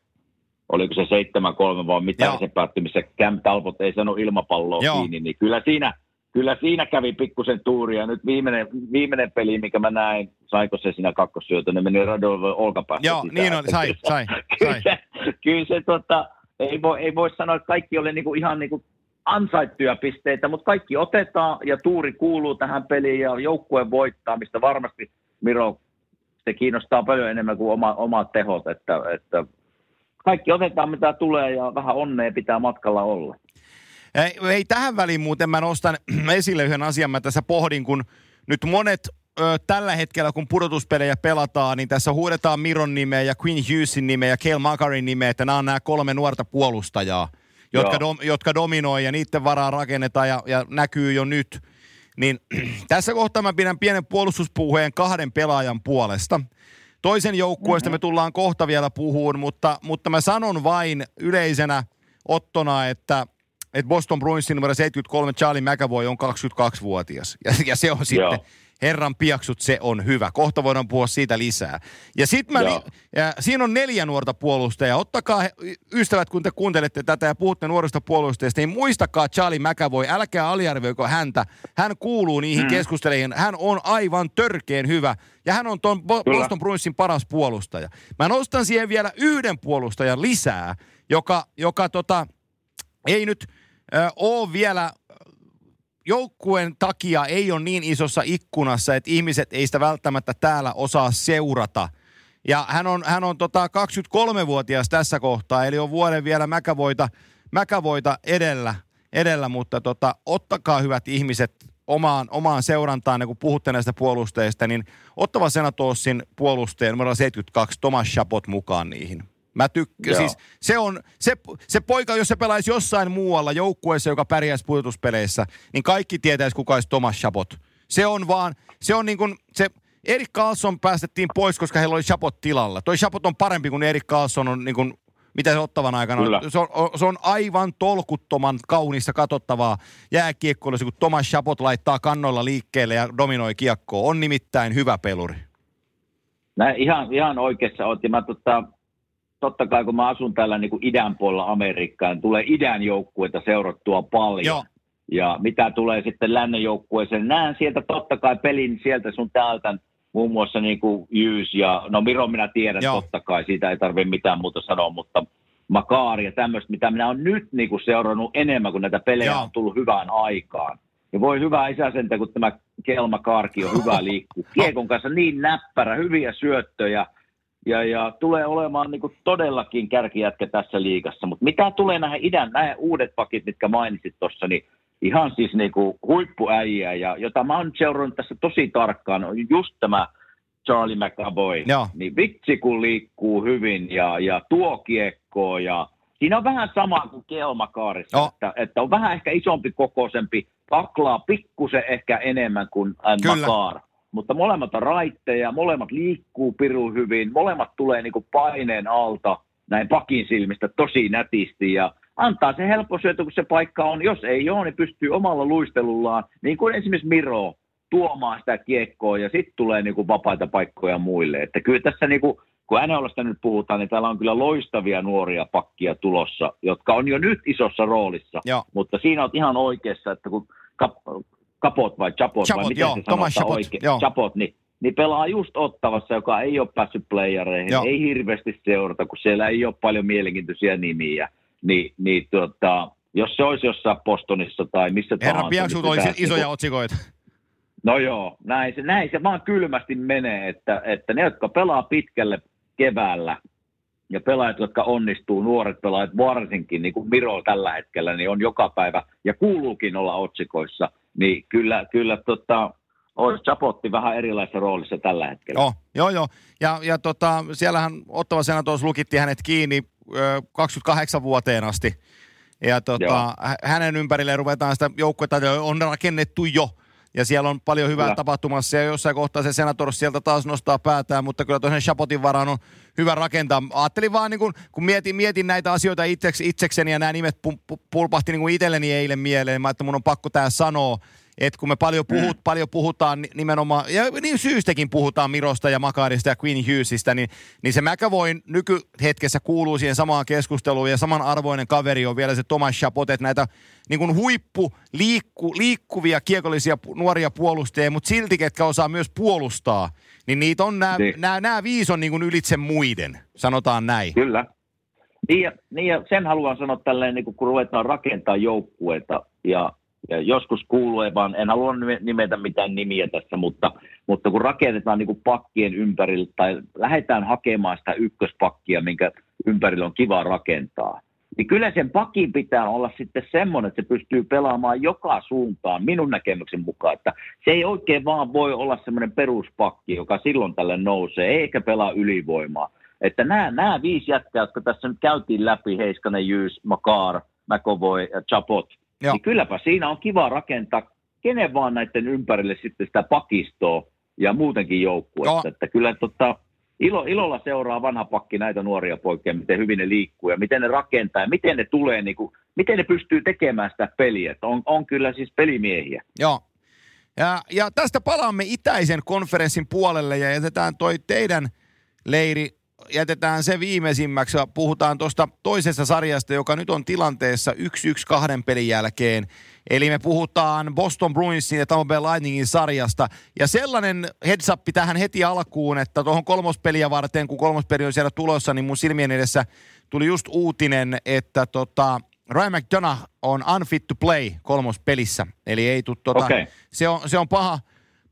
Oliko se 7-3 vai mitä Joo. se päättyi, missä Cam Talbot ei sano ilmapalloa Joo. kiinni, niin kyllä siinä, kyllä siinä kävi pikkusen tuuria. Nyt viimeinen, viimeinen peli, mikä mä näin, saiko se siinä kakkosyötä, ne meni Radovon olkapäästä Joo, sisään. niin on, sai, sai, kyllä, sai. Se, kyllä se tota, ei voi, ei voi sanoa, että kaikki oli niinku ihan niinku ansaittuja pisteitä, mutta kaikki otetaan ja tuuri kuuluu tähän peliin ja joukkue voittaa, mistä varmasti Miro, se kiinnostaa paljon enemmän kuin oma, omat tehot, että, että kaikki otetaan mitä tulee ja vähän onnea pitää matkalla olla. Ei, ei tähän väliin muuten mä nostan esille yhden asian, mä tässä pohdin, kun nyt monet ö, tällä hetkellä, kun pudotuspelejä pelataan, niin tässä huudetaan Miron nimeä ja Queen Hughesin nimeä ja Kale Makarin nimeä, että nämä on nämä kolme nuorta puolustajaa, jotka, dom, jotka dominoi ja niiden varaa rakennetaan ja, ja näkyy jo nyt – niin tässä kohtaa mä pidän pienen puolustuspuheen kahden pelaajan puolesta. Toisen joukkueesta mm-hmm. me tullaan kohta vielä puhuun, mutta, mutta mä sanon vain yleisenä ottona, että, että Boston Bruinsin numero 73 Charlie McAvoy on 22-vuotias. Ja, ja se on sitten, Herran piaksut, se on hyvä. Kohta voidaan puhua siitä lisää. Ja sitten mä, li- ja siinä on neljä nuorta puolustajaa. Ottakaa ystävät, kun te kuuntelette tätä ja puhutte nuorista puolustajista, niin muistakaa Charlie McAvoy, älkää aliarvioiko häntä. Hän kuuluu niihin mm. keskusteleihin. Hän on aivan törkeen hyvä. Ja hän on tuon Boston Bruinsin paras puolustaja. Mä nostan siihen vielä yhden puolustajan lisää, joka, joka tota, ei nyt ole vielä joukkueen takia ei ole niin isossa ikkunassa, että ihmiset ei sitä välttämättä täällä osaa seurata. Ja hän on, hän on tota 23-vuotias tässä kohtaa, eli on vuoden vielä mäkävoita, mäkävoita edellä, edellä mutta tota, ottakaa hyvät ihmiset omaan, omaan seurantaan, kun puhutte näistä puolusteista, niin ottava Senatorsin puolustajan numero 72 Thomas Chapot mukaan niihin. Mä tykkään. Siis se on, se, se poika, jos se pelaisi jossain muualla joukkueessa, joka pärjäisi pudotuspeleissä, niin kaikki tietäisi, kuka olisi Thomas Chabot. Se on vaan, se on niin kuin, se, Erik Carlson päästettiin pois, koska heillä oli Chabot tilalla. Toi Chabot on parempi kuin Erik Carlson on niin kuin, mitä se ottavan aikana on. Se on, se on aivan tolkuttoman kaunista katsottavaa jääkiekkoilla, kun Thomas Chabot laittaa kannoilla liikkeelle ja dominoi kiekkoa. On nimittäin hyvä peluri. Näin, ihan, ihan oikeassa oot. Ja mä tota, totta kai kun mä asun täällä niin kuin idän puolella Amerikkaan, niin tulee idän joukkueita seurattua paljon. Joo. Ja mitä tulee sitten lännen joukkueeseen, näen sieltä totta kai pelin sieltä sun täältä, muun muassa niin kuin Jyys ja, no Miro minä tiedän Joo. totta kai, siitä ei tarvitse mitään muuta sanoa, mutta Makaari ja tämmöistä, mitä minä olen nyt niin kuin seurannut enemmän, kun näitä pelejä Joo. on tullut hyvään aikaan. Ja voi hyvä isäsentä, kun tämä Kelma Kaarki on hyvä liikkuu. Kiekon kanssa niin näppärä, hyviä syöttöjä – ja, ja tulee olemaan niin kuin todellakin kärkijätkä tässä liigassa. Mutta mitä tulee näihin idän, näihin uudet pakit, mitkä mainitsit tuossa, niin ihan siis niin kuin huippuäijä, ja jota mä oon seurannut tässä tosi tarkkaan, on just tämä Charlie McAvoy. Joo. Niin vitsi kun liikkuu hyvin ja, ja tuo kiekkoa ja siinä on vähän sama kuin Kelmakaarissa, oh. että, että, on vähän ehkä isompi kokoisempi, taklaa pikkusen ehkä enemmän kuin Makar mutta molemmat on raitteja, molemmat liikkuu piru hyvin, molemmat tulee niin kuin paineen alta näin pakin silmistä tosi nätisti ja antaa se helppo syötö, kun se paikka on. Jos ei ole, niin pystyy omalla luistelullaan, niin kuin esimerkiksi Miro, tuomaan sitä kiekkoa ja sitten tulee niin kuin vapaita paikkoja muille. Että kyllä tässä niin kuin, kun NLstä nyt puhutaan, niin täällä on kyllä loistavia nuoria pakkia tulossa, jotka on jo nyt isossa roolissa. Joo. Mutta siinä on ihan oikeassa, että kun Kapot vai Chapot, Chapot vai miten joo, se Thomas Chapot, oikein, joo. Chapot, niin, niin pelaa just Ottavassa, joka ei ole päässyt playereihin, joo. ei hirveästi seurata, kun siellä ei ole paljon mielenkiintoisia nimiä, niin, niin tuota, jos se olisi jossain Postonissa tai missä Herra tahansa. Herra niin olisi isoja otsikoita. No joo, näin se, näin se vaan kylmästi menee, että, että ne, jotka pelaa pitkälle keväällä, ja pelaajat, jotka onnistuu, nuoret pelaajat varsinkin, niin kuin Miro tällä hetkellä, niin on joka päivä ja kuuluukin olla otsikoissa, niin kyllä, kyllä tota, olisi Chapotti vähän erilaisessa roolissa tällä hetkellä. Oh, joo, joo. Ja, ja tota, siellähän Ottava Senators lukitti hänet kiinni ö, 28 vuoteen asti. Ja tota, hänen ympärilleen ruvetaan sitä joukkuetta, on rakennettu jo ja siellä on paljon hyvää kyllä. tapahtumassa ja jossain kohtaa se Senators sieltä taas nostaa päätään, mutta kyllä tuohon Chapotin varaan on hyvä rakentaa. Ajattelin vaan, niin kun, kun mietin, mietin näitä asioita itseks, itsekseni ja nämä nimet pulpahti niin kuin itselleni eilen mieleen, mä, että mun on pakko tämä sanoa, että kun me paljon, puhut, mm. paljon puhutaan nimenomaan, ja niin syystäkin puhutaan Mirosta ja Makarista ja Queen Hughesista, niin, niin se McAvoyn nykyhetkessä kuuluu siihen samaan keskusteluun ja samanarvoinen kaveri on vielä se Thomas Chapot, että näitä niin kuin huippu liikku, liikkuvia kiekollisia nuoria puolustajia, mutta silti ketkä osaa myös puolustaa, niin niitä on nämä, niin. nämä, nämä viisi on niin kuin ylitse muiden, sanotaan näin. Kyllä. Niin ja, niin ja sen haluan sanoa tälleen, niin kun ruvetaan rakentaa joukkueita ja ja joskus kuuluu, vaan en halua nimetä mitään nimiä tässä, mutta, mutta kun rakennetaan niin kuin pakkien ympärillä tai lähdetään hakemaan sitä ykköspakkia, minkä ympärillä on kiva rakentaa, niin kyllä sen pakin pitää olla sitten semmoinen, että se pystyy pelaamaan joka suuntaan minun näkemyksen mukaan, että se ei oikein vaan voi olla semmoinen peruspakki, joka silloin tälle nousee, eikä pelaa ylivoimaa. Että nämä, nämä viisi jätkää, jotka tässä nyt käytiin läpi, Heiskanen, Jyys, Makar, McAvoy ja Chapot, Joo. niin kylläpä siinä on kiva rakentaa kenen vaan näiden ympärille sitten sitä pakistoa ja muutenkin joukkuetta. Että kyllä tota, ilo, ilolla seuraa vanha pakki näitä nuoria poikia, miten hyvin ne liikkuu ja miten ne rakentaa ja miten ne tulee, niin kuin, miten ne pystyy tekemään sitä peliä. Että on, on kyllä siis pelimiehiä. Joo. Ja, ja tästä palaamme itäisen konferenssin puolelle ja jätetään toi teidän leiri jätetään se viimeisimmäksi ja puhutaan tuosta toisesta sarjasta, joka nyt on tilanteessa 1-1 kahden pelin jälkeen. Eli me puhutaan Boston Bruinsin ja Tampa Bay Lightningin sarjasta. Ja sellainen heads up tähän heti alkuun, että tuohon kolmospeliä varten, kun kolmospeli on siellä tulossa, niin mun silmien edessä tuli just uutinen, että tota, Ryan McDonough on unfit to play kolmospelissä. Eli ei tule tota, okay. se, on, se on paha,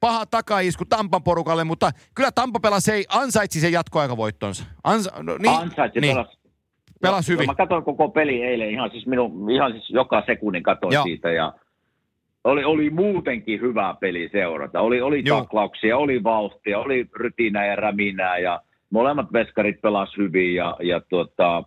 paha takaisku Tampan porukalle, mutta kyllä Tampa pelasi, ei ansaitsi sen jatkoaikavoittonsa. Ansa, no, niin, ansaitsi, niin. pelasi. Pelas hyvin. Mä katsoin koko peli eilen, ihan siis, minun, ihan siis joka sekunnin katsoin Joo. siitä ja oli, oli muutenkin hyvä peli seurata. Oli, oli taklauksia, oli vauhtia, oli rytinää ja räminää ja molemmat veskarit pelas hyvin ja, ja tuota,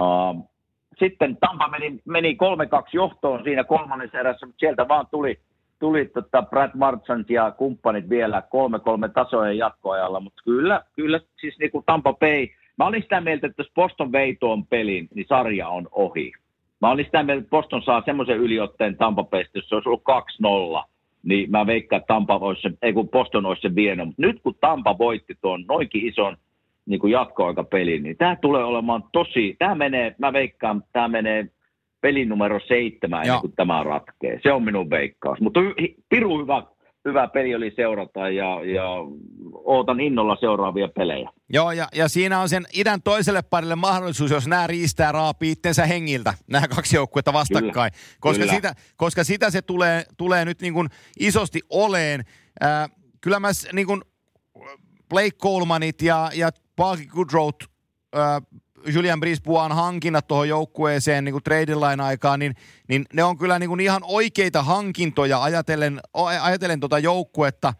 uh, sitten Tampa meni, meni 3-2 johtoon siinä kolmannessa erässä, mutta sieltä vaan tuli tuli tota Brad Marchant ja kumppanit vielä kolme kolme tasojen jatkoajalla, mutta kyllä, kyllä siis niin kuin Tampa Bay, mä olin sitä mieltä, että jos Boston vei tuon pelin, niin sarja on ohi. Mä olin sitä mieltä, että Boston saa semmoisen yliotteen Tampa Baysta, jos se olisi ollut 2-0, niin mä veikkaan, että Tampa olisi se, ei kun Boston olisi se vienyt. Mutta nyt kun Tampa voitti tuon noinkin ison niin kuin jatkoaikapelin, niin tämä tulee olemaan tosi, tämä menee, mä veikkaan, tämä menee pelin numero seitsemän ennen kuin tämä ratkee. Se on minun veikkaus. Mutta piru hyvä, hyvä peli oli seurata ja, ja ootan innolla seuraavia pelejä. Joo, ja, ja siinä on sen idän toiselle parille mahdollisuus, jos nämä riistää raapii itsensä hengiltä, nämä kaksi joukkuetta vastakkain. Kyllä, koska, kyllä. Sitä, koska sitä se tulee, tulee nyt niin kuin isosti oleen. Äh, kyllä mä niin kuin Blake Colemanit ja, ja Parky Goodrow äh, Julian Brisbuan hankinnat tuohon joukkueeseen niin trade aikaan, niin, niin ne on kyllä niin kuin ihan oikeita hankintoja ajatellen, ajatellen tuota joukkuetta.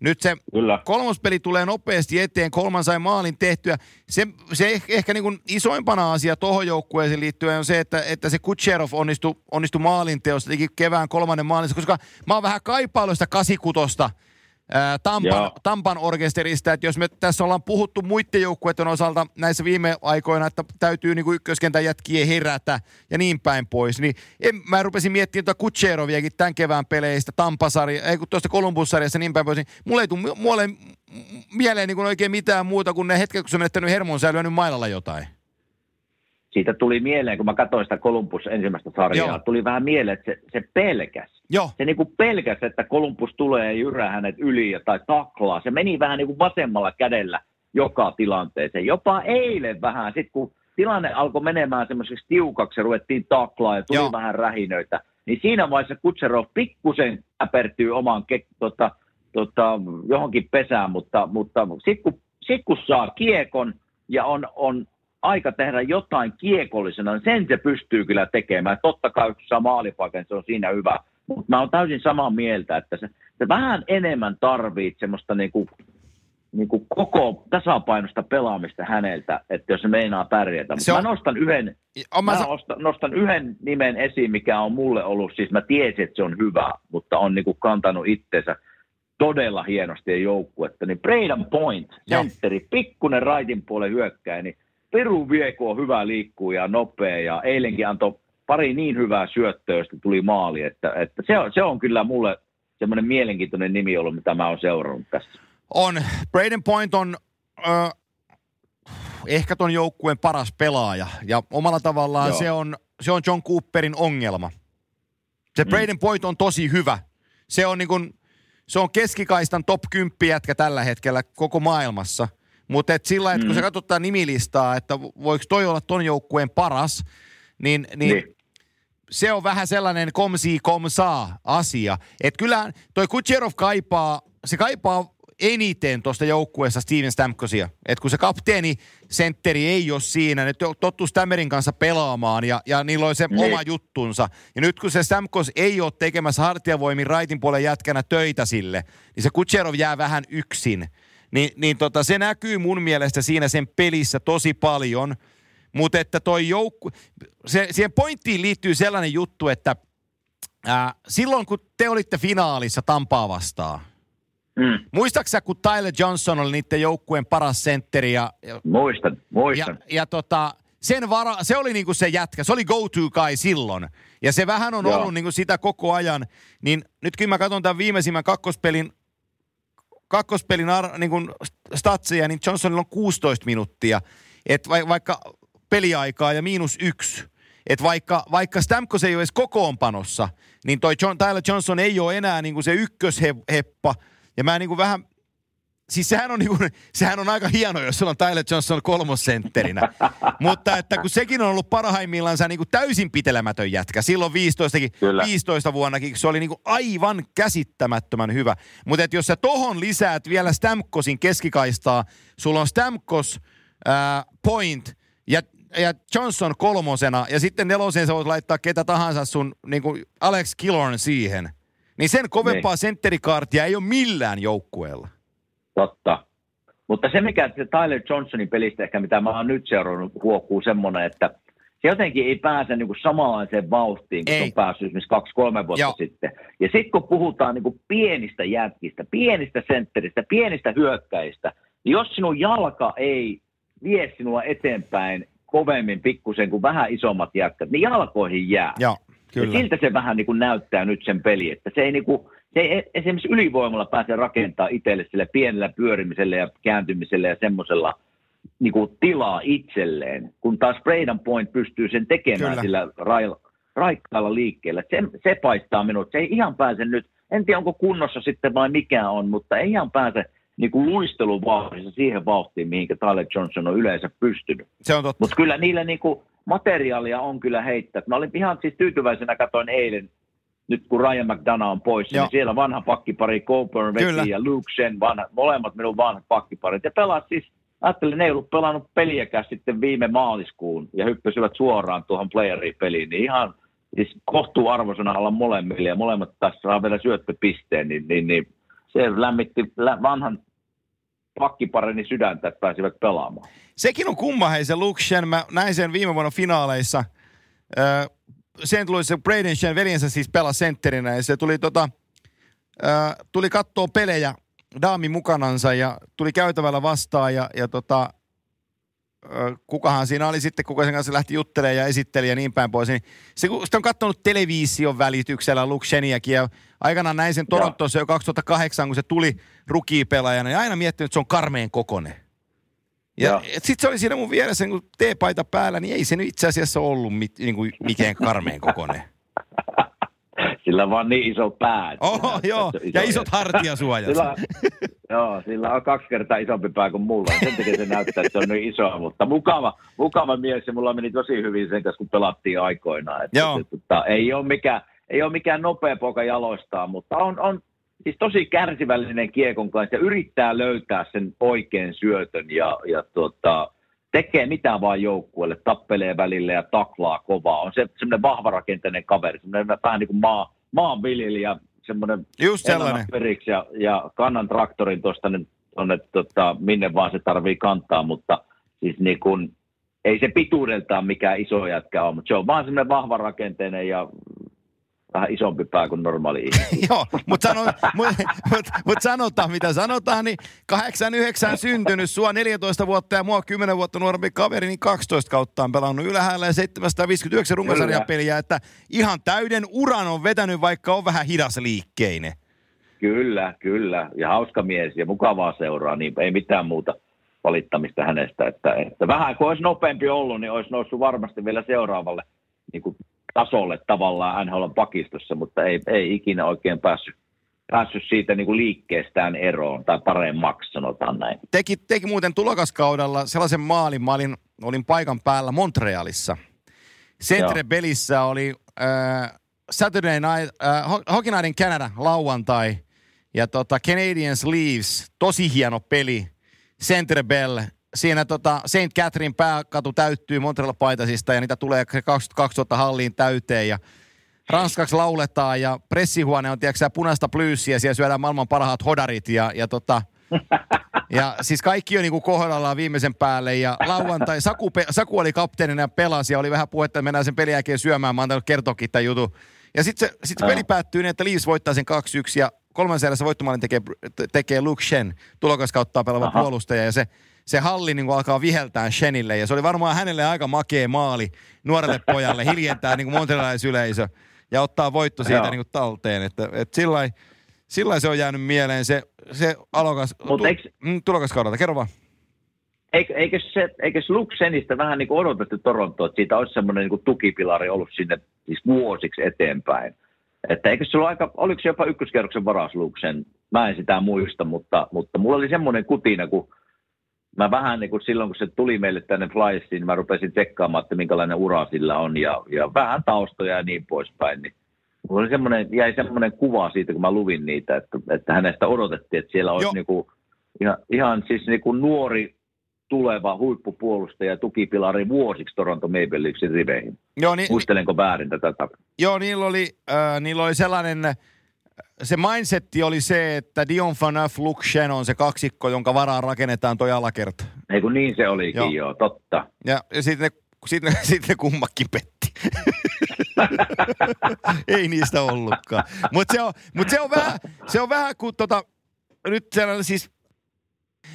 Nyt se kyllä. kolmospeli tulee nopeasti eteen, kolman sai maalin tehtyä. Se, se ehkä niin kuin isoimpana asia tuohon joukkueeseen liittyen on se, että, että se Kutcherov onnistui, onnistui maalinteossa, teki kevään kolmannen maalin, koska mä oon vähän kaipailu sitä kasikutosta – Tampan, Tampan orkesterista, että jos me tässä ollaan puhuttu muiden joukkueiden osalta näissä viime aikoina, että täytyy niin ykköskentän jätkien herätä ja niin päin pois, niin en, mä rupesin miettimään tuota Kutseroviakin tämän kevään peleistä, Tampasarja, ei kun tuosta Kolumbussarjassa niin päin pois, niin mulle ei tule mulle mieleen niin oikein mitään muuta kuin ne hetket, kun se menettänyt hermon säilynyt mailalla jotain siitä tuli mieleen, kun mä katsoin sitä Columbus ensimmäistä sarjaa, Joo. tuli vähän mieleen, että se, se pelkäs. Joo. Se niin kuin pelkäs, että Columbus tulee ja jyrää hänet yli tai taklaa. Se meni vähän niin kuin vasemmalla kädellä joka tilanteeseen. Jopa eilen vähän, sitten kun tilanne alkoi menemään semmoiseksi tiukaksi ruvettiin taklaa ja tuli Joo. vähän rähinöitä, niin siinä vaiheessa Kutserov pikkusen äpertyy oman ke, tota, tota, johonkin pesään, mutta, mutta sitten kun, sit kun saa kiekon ja on, on aika tehdä jotain kiekollisena, niin sen se pystyy kyllä tekemään. Totta kai, kun saa maalipaikan, se on siinä hyvä. Mutta mä oon täysin samaa mieltä, että se, se vähän enemmän tarvitsee semmoista niinku, niinku koko tasapainosta pelaamista häneltä, että jos se meinaa pärjätä. Mutta mä nostan yhden, mä mä nostan, nostan yhden nimen esiin, mikä on mulle ollut, siis mä tiesin, että se on hyvä, mutta on niinku kantanut itsensä todella hienosti ja joukkuetta, niin Braden Point, sentteri, pikkunen raitin puolen hyökkäin, niin Peru Vieku on hyvä liikkuu ja nopea ja eilenkin antoi pari niin hyvää syöttöä, josta tuli maali, että, että se, on, se on kyllä mulle semmoinen mielenkiintoinen nimi ollut, mitä mä oon seurannut tässä. On. Braden Point on äh, ehkä ton joukkueen paras pelaaja ja omalla tavallaan se on, se on John Cooperin ongelma. Se mm. Braden Point on tosi hyvä. Se on niin kuin, se on keskikaistan top 10 jätkä tällä hetkellä koko maailmassa. Mutta et sillä että mm. kun sä katsot nimilistaa, että voiko toi olla ton joukkueen paras, niin, niin, niin. Se on vähän sellainen komsi komsaa asia. Että kyllä toi Kucherov kaipaa, se kaipaa eniten tuosta joukkueesta Steven Stamkosia. Että kun se kapteeni sentteri ei ole siinä, ne tottuu Stammerin kanssa pelaamaan ja, ja niillä on se niin. oma juttunsa. Ja nyt kun se Stamkos ei ole tekemässä hartiavoimin raitin puolen jätkänä töitä sille, niin se Kutserov jää vähän yksin. Ni, niin tota, se näkyy mun mielestä siinä sen pelissä tosi paljon. Mutta että toi joukku, se, siihen pointtiin liittyy sellainen juttu, että ää, silloin kun te olitte finaalissa Tampaa vastaan, Mm. Muistaaksä, kun Tyler Johnson oli niiden joukkueen paras sentteri? Ja, muistan, muistan. Ja, ja tota, sen vara, se oli niinku se jätkä, se oli go-to guy silloin. Ja se vähän on Joo. ollut niinku sitä koko ajan. Niin nyt kun mä katson tämän viimeisimmän kakkospelin, kakkospelin ar, niinku statseja, niin Johnsonilla on 16 minuuttia. Et va, vaikka peliaikaa ja miinus yksi. Että vaikka, vaikka Stamkos ei ole edes kokoonpanossa, niin toi John, Tyler Johnson ei ole enää niinku se ykkösheppa – ja mä niin kuin vähän, siis sehän on, niin kuin, sehän on aika hieno, jos sulla on Tyler Johnson kolmosentterinä. Mutta että kun sekin on ollut parhaimmillaan niin kuin täysin pitelemätön jätkä. Silloin 15, 15 vuonnakin, se oli niin kuin aivan käsittämättömän hyvä. Mutta että jos sä tohon lisäät vielä Stamkosin keskikaistaa, sulla on Stamkos, äh, Point ja Johnson kolmosena, ja sitten neloseen sä voit laittaa ketä tahansa sun niin kuin Alex Killorn siihen. Niin sen kovempaa niin. sentterikaartia ei ole millään joukkueella. Totta. Mutta se, mikä se Tyler Johnsonin pelistä ehkä, mitä mä oon nyt seurannut, huokuu semmoinen, että se jotenkin ei pääse niin kuin samanlaiseen vauhtiin, kun ei. on päässyt esimerkiksi kaksi-kolme vuotta Joo. sitten. Ja sitten kun puhutaan niin kuin pienistä jätkistä, pienistä sentteristä, pienistä hyökkäistä, niin jos sinun jalka ei vie sinua eteenpäin kovemmin pikkusen kuin vähän isommat jätkät, niin jalkoihin jää. Joo. Kyllä. Ja siltä se vähän niin kuin näyttää nyt sen peli, että se ei, niin kuin, se ei esimerkiksi ylivoimalla pääse rakentaa itselle sille pienellä pyörimisellä ja kääntymisellä ja semmoisella niin kuin tilaa itselleen, kun taas Braden Point pystyy sen tekemään Kyllä. sillä railla, raikkaalla liikkeellä. Se, se paistaa minut. Se ei ihan pääse nyt, en tiedä onko kunnossa sitten vai mikä on, mutta ei ihan pääse niin kuin luisteluvauhdissa siihen vauhtiin, mihinkä Tyler Johnson on yleensä pystynyt. Se on totta. Mutta kyllä niillä niin kuin, materiaalia on kyllä heittää. Mä olin ihan siis tyytyväisenä, katoin eilen, nyt kun Ryan McDonough on pois, niin siellä vanha pakkipari, Coburn veti ja Luke Shen, vanha, molemmat minun vanhat pakkiparit. Ja pelas siis, ajattelin, ne ei ollut pelannut peliäkään sitten viime maaliskuun ja hyppäsivät suoraan tuohon playeri-peliin, niin ihan siis kohtuu arvoisena olla molemmille ja molemmat tässä saa vielä syöttöpisteen, niin, niin, niin se lämmitti vanhan pakkipareni sydäntä, että pääsivät pelaamaan. Sekin on kumma, hei se Luke Shen. Mä näin sen viime vuonna finaaleissa. Sen tuli se Braden Shen, veljensä siis pelasi sentterinä ja se tuli tota, tuli kattoo pelejä daami mukanansa ja tuli käytävällä vastaan ja, ja tota, kukahan siinä oli sitten, kuka sen kanssa lähti juttelemaan ja esitteli ja niin päin pois. Niin se, kun on katsonut television välityksellä Luke Sheniakin ja aikanaan näin sen Torontossa jo 2008, kun se tuli rukipelaajana, niin aina miettinyt, että se on karmeen kokonen. Ja sitten se oli siinä mun vieressä, kun teepaita päällä, niin ei se nyt itse asiassa ollut mit, niin kuin mikään karmeen kokonen. Sillä on vaan niin iso pää. Oh, joo, iso ja isot hartiasuojat. Sillä, joo, sillä on kaksi kertaa isompi pää kuin mulla. Sen takia se näyttää, että se on niin iso, mutta mukava, mukava mies ja mulla meni tosi hyvin sen kanssa, kun pelattiin aikoinaan. Että, joo. Että, että, ei, ole mikään, ei ole mikään nopea poika jaloistaa, mutta on, on siis tosi kärsivällinen kiekon kanssa ja yrittää löytää sen oikean syötön ja, ja tota, tekee mitä vaan joukkueelle, tappelee välillä ja taklaa kovaa. On se semmoinen vahvarakenteinen kaveri, semmoinen vähän niin kuin maa, maanviljelijä, semmoinen Just sellainen. periksi ja, ja kannan traktorin tuosta nyt tuonne tota, minne vaan se tarvii kantaa, mutta siis niin kuin, ei se pituudeltaan mikään iso jätkä ole, mutta se on vaan semmoinen vahva rakenteinen ja vähän isompi pää kuin normaali. Joo, mutta sano, mut, mut, mut sanotaan mitä sanotaan, niin 89 syntynyt, sua 14 vuotta ja mua 10 vuotta nuorempi kaveri, niin 12 kautta on pelannut ylhäällä ja 759 runkosarjapeliä, että ihan täyden uran on vetänyt, vaikka on vähän hidas liikkeinen. Kyllä, kyllä. Ja hauska mies ja mukavaa seuraa, niin ei mitään muuta valittamista hänestä. Että, että vähän kun olisi nopeampi ollut, niin olisi noussut varmasti vielä seuraavalle niin kuin tasolle tavallaan NHL pakistossa, mutta ei, ei ikinä oikein päässyt, päässyt siitä niin kuin liikkeestään eroon tai paremmaksi, sanotaan näin. Teki, teki muuten tulokaskaudella sellaisen maalin, mä olin, olin paikan päällä Montrealissa. Centre Belissä oli äh, Saturday Night, äh, Hockey Night in Canada lauantai ja tota Canadians Leaves, tosi hieno peli. Centre Bell, siinä tota St. Catherine pääkatu täyttyy Montreal-paitasista ja niitä tulee 2000 halliin täyteen ja ranskaksi lauletaan ja pressihuone on tiedätkö, punaista plyyssiä, siellä syödään maailman parhaat hodarit ja, ja tota, ja siis kaikki on niinku kohdallaan viimeisen päälle ja lauantai, Saku, Saku oli kapteenina ja pelasi ja oli vähän puhetta, että mennään sen pelin jälkeen syömään, mä oon kertokin tämän jutun. Ja sitten se, sit se peli päättyy niin, että Leafs voittaa sen 2-1 ja kolman serässä voittomaalin tekee, tekee Luke Shen, tulokaskauttaa pelaava puolustaja ja se se halli niin kuin alkaa viheltää Shenille. Ja se oli varmaan hänelle aika makea maali nuorelle pojalle hiljentää niin montrealaisyleisö ja ottaa voitto siitä niin kuin talteen. Että, että sillä sillä se on jäänyt mieleen se, se alokas, tu, eikö, mm, tulokaskaudelta. Kerro vaan. Eikö, eikö, se, eikö Luxenista vähän niin kuin odotettu Toronto, että siitä olisi semmoinen niin kuin tukipilari ollut sinne siis vuosiksi eteenpäin? Että eikö sulla aika, oliko se jopa ykköskerroksen varas Luxen? Mä en sitä muista, mutta, mutta mulla oli semmoinen kutina, kun mä vähän niin kuin silloin, kun se tuli meille tänne Flysiin, niin mä rupesin tsekkaamaan, että minkälainen ura sillä on ja, ja vähän taustoja ja niin poispäin. Niin mulla oli semmoinen, jäi semmoinen kuva siitä, kun mä luvin niitä, että, että hänestä odotettiin, että siellä olisi niin kuin, ihan, ihan siis niin kuin nuori tuleva huippupuolustaja ja tukipilari vuosiksi Toronto Maple Leafsin riveihin. Joo, niin, Muistelenko väärin tätä? Joo, niillä oli, äh, niillä oli sellainen se mindsetti oli se, että Dion Phaneuf, Luke Shen on se kaksikko, jonka varaan rakennetaan toi alakert. Ei kun niin se olikin, joo, joo totta. Ja, ja sitten ne, sit ne, sit ne kummakin petti. Ei niistä ollutkaan. Mutta se, on, mut se, on vähän, se on vähän kuin tota, nyt sellainen siis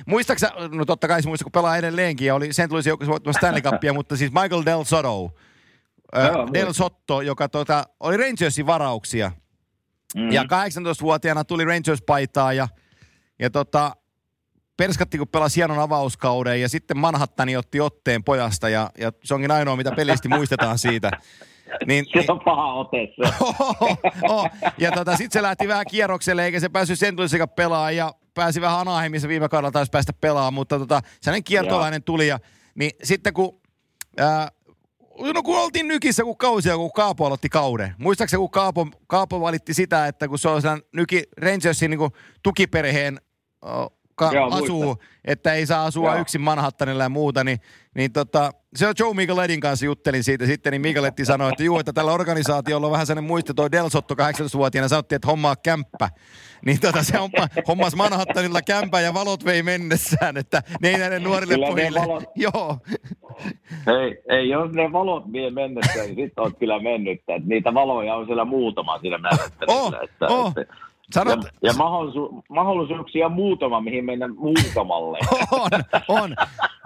Muistaaksä, no totta kai se muista, kun pelaa edelleenkin, ja oli, sen tulisi joku voittamassa Stanley Cupia, mutta siis Michael Del Soto, no, Del Sotto, joka tota, oli Rangersin varauksia, Mm. Ja 18-vuotiaana tuli Rangers-paitaa ja, ja tota, Perskatti kun pelasi hienon avauskauden ja sitten Manhattani otti otteen pojasta ja, ja se onkin ainoa, mitä pelisti muistetaan siitä. Niin, se on paha ote se. oh, oh. Ja tota, sitten se lähti vähän kierrokselle eikä se päässyt sen tulisikaan pelaamaan ja pääsi vähän Anaheimissa viime kaudella taisi päästä pelaamaan, mutta tota, sellainen kiertolainen tuli ja niin sitten kun ää, no kun oltiin nykissä kun kausia, kun Kaapo aloitti kauden. Muistaakseni kun Kaapo, Kaapo valitti sitä, että kun se on nyki Rangersin niin tukiperheen ka- Joo, asuu, muista. että ei saa asua Joo. yksin Manhattanilla ja muuta, niin, niin tota, se on Joe Miguelettin kanssa juttelin siitä sitten, niin Migueletti sanoi, että juu, että tällä organisaatiolla on vähän sellainen muisto, toi Del Sotto 18-vuotiaana sanottiin, että hommaa kämppä. Niin tota, se homma, hommas Manhattanilla kämpä ja valot vei mennessään, että ne ei näille nuorille kyllä pojille. Valot... Joo. Hei, ei, jos ne valot vie mennessään, niin sitten olet kyllä mennyt. Että niitä valoja on siellä muutama siinä määrittelyssä. Oh, että, oh. Että, Sanot... Ja, ja mahdollisu- mahdollisuuksia muutama, mihin mennä muutamalle. on, on.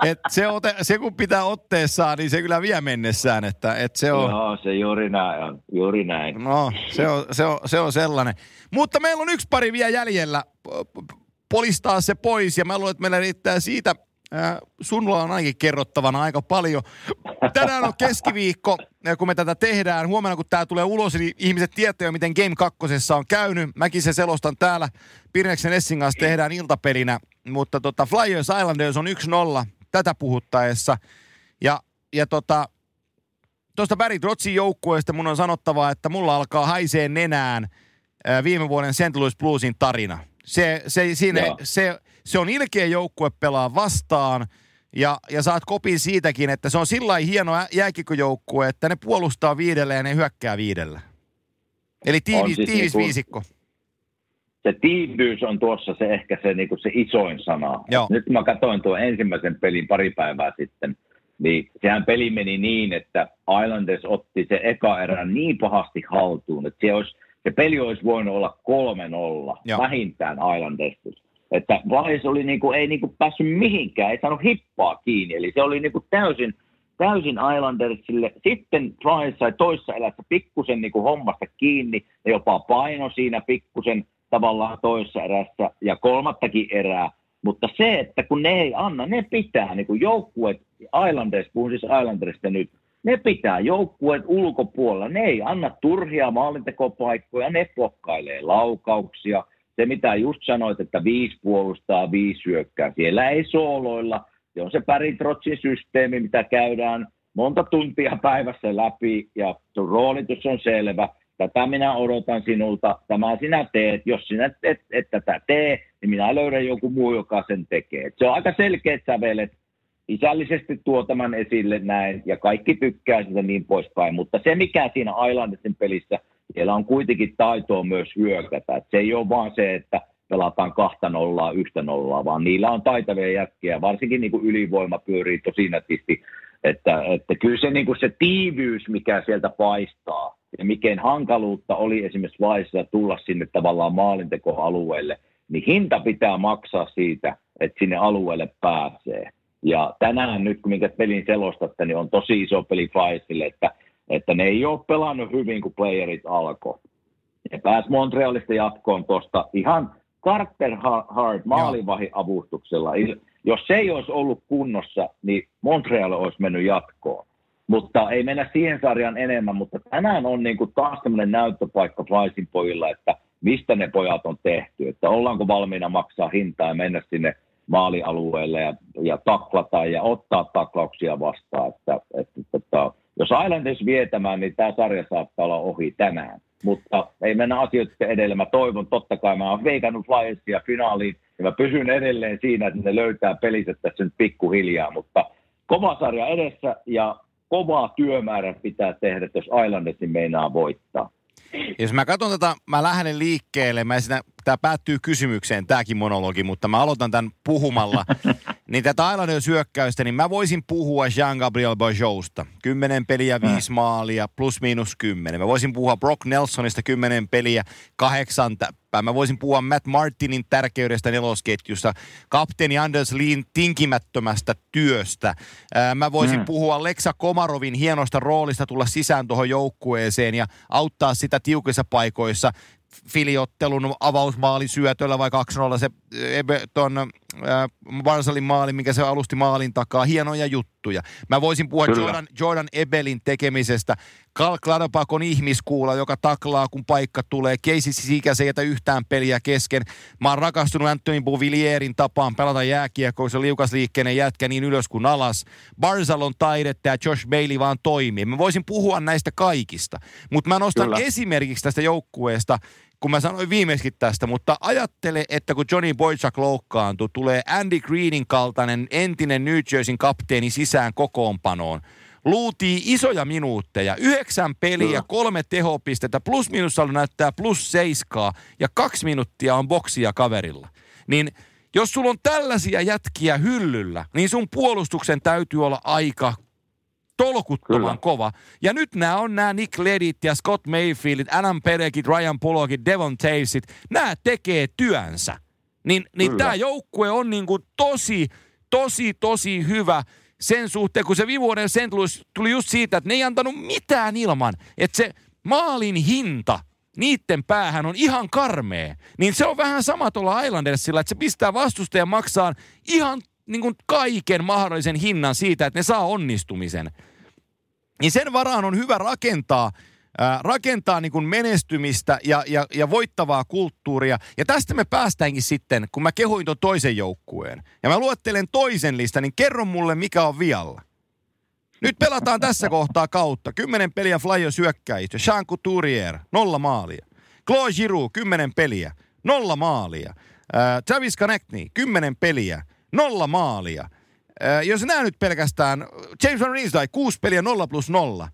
Et se, ote, se, kun pitää otteessaan, niin se kyllä vie mennessään. Että, et se on... Joo, se juuri näin on. Juuri näin. No, se on, se, on, se on sellainen. Mutta meillä on yksi pari vielä jäljellä. Polistaa se pois ja mä luulen, että meillä riittää siitä sulla on ainakin kerrottavana aika paljon. Tänään on keskiviikko, kun me tätä tehdään. Huomenna, kun tämä tulee ulos, niin ihmiset tietävät miten Game 2 on käynyt. Mäkin se selostan täällä. Pirneksen Essin kanssa tehdään iltapelinä. Mutta tota, Flyers Islanders on 1-0 tätä puhuttaessa. Ja, ja tota, tuosta Barry Trotsin joukkueesta mun on sanottava, että mulla alkaa haisee nenään viime vuoden St. Louis Bluesin tarina. Se, se, siinä, se, se on ilkeä joukkue pelaa vastaan, ja, ja saat kopin siitäkin, että se on sillä hieno jääkikojoukkue, että ne puolustaa viidellä ja ne hyökkää viidellä. Eli tiivis, siis tiivis niin viisikko. Se tiivyys on tuossa se ehkä se, niin se isoin sana. Joo. Nyt kun mä katsoin tuon ensimmäisen pelin pari päivää sitten, niin sehän peli meni niin, että Islanders otti se eka erä niin pahasti haltuun, että se, olisi, se peli olisi voinut olla 3-0, Joo. vähintään Islanders. Että vaiheessa oli niinku, ei niinku päässyt mihinkään, ei saanut hippaa kiinni, eli se oli niinku täysin, täysin Islandersille. Sitten Price sai toissa elässä pikkusen niinku hommasta kiinni ja jopa paino siinä pikkusen tavallaan toissa erässä ja kolmattakin erää. Mutta se, että kun ne ei anna, ne pitää, niin kuin joukkueet, Islanders, puhun siis Islandersista nyt, ne pitää joukkueet ulkopuolella. Ne ei anna turhia maalintekopaikkoja, ne pokkailee laukauksia. Se, mitä just sanoit, että viisi puolustaa, viisi syökkää. Siellä ei sooloilla. Se on se Päritrotsin systeemi, mitä käydään monta tuntia päivässä läpi ja sun roolitus on selvä tätä minä odotan sinulta, tämä sinä teet, jos sinä et, et, tätä tee, niin minä löydän joku muu, joka sen tekee. Se on aika selkeät sävelet, isällisesti tuo tämän esille näin, ja kaikki tykkää sitä niin poispäin, mutta se mikä siinä Islandesin pelissä, siellä on kuitenkin taitoa myös hyökätä, Et se ei ole vaan se, että pelataan kahta nollaa, yhtä nollaa, vaan niillä on taitavia jätkiä, varsinkin niin kuin ylivoima pyörii tosi nätisti, että, että kyllä se, niin kuin se tiivyys, mikä sieltä paistaa, ja mikään hankaluutta oli esimerkiksi vaiheessa tulla sinne tavallaan maalintekoalueelle, niin hinta pitää maksaa siitä, että sinne alueelle pääsee. Ja tänään nyt, kun minkä pelin selostatte, niin on tosi iso peli Faisille, että, että ne ei ole pelannut hyvin, kun playerit alkoi. Ne pääsi Montrealista jatkoon tuosta ihan Carter Hart maalivahin avustuksella. Jos se ei olisi ollut kunnossa, niin Montreal olisi mennyt jatkoon. Mutta ei mennä siihen sarjaan enemmän, mutta tänään on niin kuin taas tämmöinen näyttöpaikka Flysin pojilla, että mistä ne pojat on tehty, että ollaanko valmiina maksaa hintaa ja mennä sinne maalialueelle ja, ja taklata ja ottaa taklauksia vastaan. Että, että, että, jos Islanders vietämään, niin tämä sarja saattaa olla ohi tänään. Mutta ei mennä asioita edelle. Mä toivon, totta kai mä oon veikannut Flyersia finaaliin ja mä pysyn edelleen siinä, että ne löytää peliset tässä nyt pikkuhiljaa, mutta kova sarja edessä ja kovaa työmäärä pitää tehdä, jos Islandersin meinaa voittaa. Jos mä katson tätä, mä lähden liikkeelle, mä esitän, tämä päättyy kysymykseen, tämäkin monologi, mutta mä aloitan tämän puhumalla. niin tätä Islanders syökkäystä, niin mä voisin puhua Jean-Gabriel Bajousta. Kymmenen peliä, viisi maalia, plus miinus kymmenen. Mä voisin puhua Brock Nelsonista kymmenen peliä, kahdeksan Mä voisin puhua Matt Martinin tärkeydestä nelosketjussa, kapteeni Anders Leen tinkimättömästä työstä. Mä voisin mm. puhua Leksa Komarovin hienosta roolista tulla sisään tuohon joukkueeseen ja auttaa sitä tiukissa paikoissa filiottelun avausmaali syötöllä vai 2-0 se ton Varsalin maali, mikä se alusti maalin takaa. Hienoja juttuja. Mä voisin puhua Jordan, Jordan Ebelin tekemisestä. Karl Kladopakon ihmiskuula, joka taklaa, kun paikka tulee. Keisi Sikäs ei jätä yhtään peliä kesken. Mä oon rakastunut Anthony Bouvilierin tapaan pelata jääkiekkoa, se liukasliikkeinen jätkä niin ylös kuin alas. Barzalon taidetta ja Josh Bailey vaan toimii. Mä voisin puhua näistä kaikista. Mutta mä nostan Kyllä. esimerkiksi tästä joukkueesta kun mä sanoin viimeiskin tästä, mutta ajattele, että kun Johnny Boychuk loukkaantuu, tulee Andy Greenin kaltainen entinen New Jerseyn kapteeni sisään kokoonpanoon. Luutii isoja minuutteja, yhdeksän peliä, kolme tehopistettä, plus minussa näyttää plus seiskaa ja kaksi minuuttia on boksia kaverilla. Niin jos sulla on tällaisia jätkiä hyllyllä, niin sun puolustuksen täytyy olla aika tolkuttoman Kyllä. kova. Ja nyt nämä on nämä Nick Ledit ja Scott Mayfieldit, Adam Perekit, Ryan Pollockit, Devon Tavesit. Nämä tekee työnsä. Niin, niin tämä joukkue on niinku tosi, tosi, tosi hyvä sen suhteen, kun se viime vuoden St. Louis tuli just siitä, että ne ei antanut mitään ilman. Että se maalin hinta niiden päähän on ihan karmea. Niin se on vähän sama tuolla Islandersilla, että se pistää vastustajan maksaa ihan niin kuin kaiken mahdollisen hinnan siitä, että ne saa onnistumisen. Niin sen varaan on hyvä rakentaa ää, rakentaa niin kuin menestymistä ja, ja, ja voittavaa kulttuuria. Ja tästä me päästäänkin sitten, kun mä kehuin tuon toisen joukkueen. Ja mä luettelen toisen listan, niin kerro mulle, mikä on vialla. Nyt pelataan tässä kohtaa kautta. Kymmenen peliä Flyer syökkäistä. Jean Couturier, nolla maalia. Claude Giroux, 10 peliä, nolla maalia. Äh, Travis Connectney, 10 peliä, nolla maalia. Äh, jos nämä nyt pelkästään, James Van Riensdijk, 6 peliä, 0 plus 0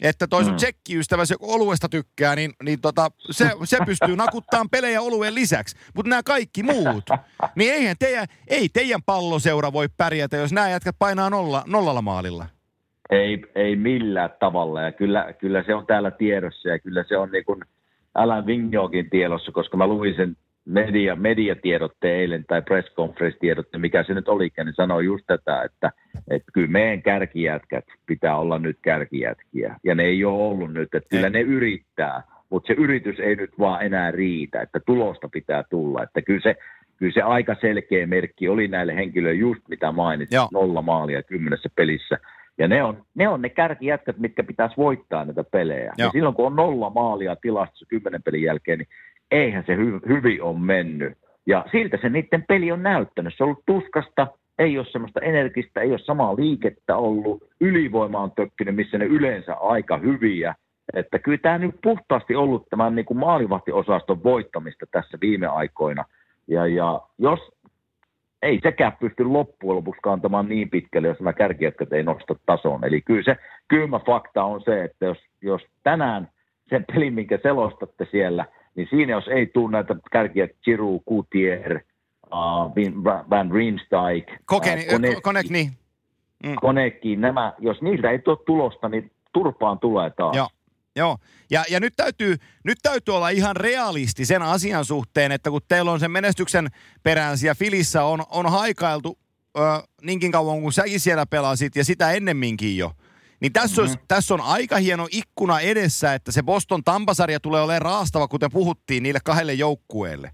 että toi sun mm. tsekkiystävä, se oluesta tykkää, niin, niin tota, se, se pystyy nakuttamaan pelejä olueen lisäksi. Mutta nämä kaikki muut, niin eihän teidän, ei teidän palloseura voi pärjätä, jos nämä jätkät painaa nolla, nollalla maalilla. Ei, ei millään tavalla ja kyllä, kyllä se on täällä tiedossa ja kyllä se on niin kuin Alan Vignogin tiedossa, koska mä luin sen media, mediatiedotte eilen tai press conference tiedotte, mikä se nyt olikin, niin sanoi just tätä, että, että kyllä meidän kärkijätkät pitää olla nyt kärkijätkiä. Ja ne ei ole ollut nyt, että kyllä ne yrittää, mutta se yritys ei nyt vaan enää riitä, että tulosta pitää tulla. Että kyllä se, kyllä se aika selkeä merkki oli näille henkilöille just mitä mainitsit, Joo. nolla maalia kymmenessä pelissä. Ja ne on, ne on ne kärkijätkät, mitkä pitäisi voittaa näitä pelejä. Joo. Ja silloin kun on nolla maalia tilastossa kymmenen pelin jälkeen, niin eihän se hy- hyvin on mennyt. Ja siltä se niiden peli on näyttänyt. Se on ollut tuskasta, ei ole semmoista energistä, ei ole samaa liikettä ollut. Ylivoima on tökkinyt, missä ne yleensä aika hyviä. Että kyllä tämä nyt puhtaasti ollut tämän niin kuin maalivahtiosaston voittamista tässä viime aikoina. Ja, ja jos ei sekään pysty loppujen lopuksi kantamaan niin pitkälle, jos nämä kärkijätkät ei nosta tason. Eli kyllä se kylmä fakta on se, että jos, jos tänään sen pelin, minkä selostatte siellä – niin siinä jos ei tule näitä kärkiä Chiru, Kutier, uh, Van Riemsdijk, Kokeni, uh, Konek, Konek, niin. Mm. Konekki, nämä, jos niiltä ei tule tulosta, niin turpaan tulee taas. Joo. Joo, ja, ja nyt, täytyy, nyt täytyy olla ihan realisti sen asian suhteen, että kun teillä on sen menestyksen perään ja Filissä on, on haikailtu ö, niinkin kauan kuin säkin siellä pelasit ja sitä ennemminkin jo – niin tässä, mm-hmm. olisi, tässä on aika hieno ikkuna edessä, että se Boston Tampasarja tulee olemaan raastava, kuten puhuttiin, niille kahdelle joukkueelle.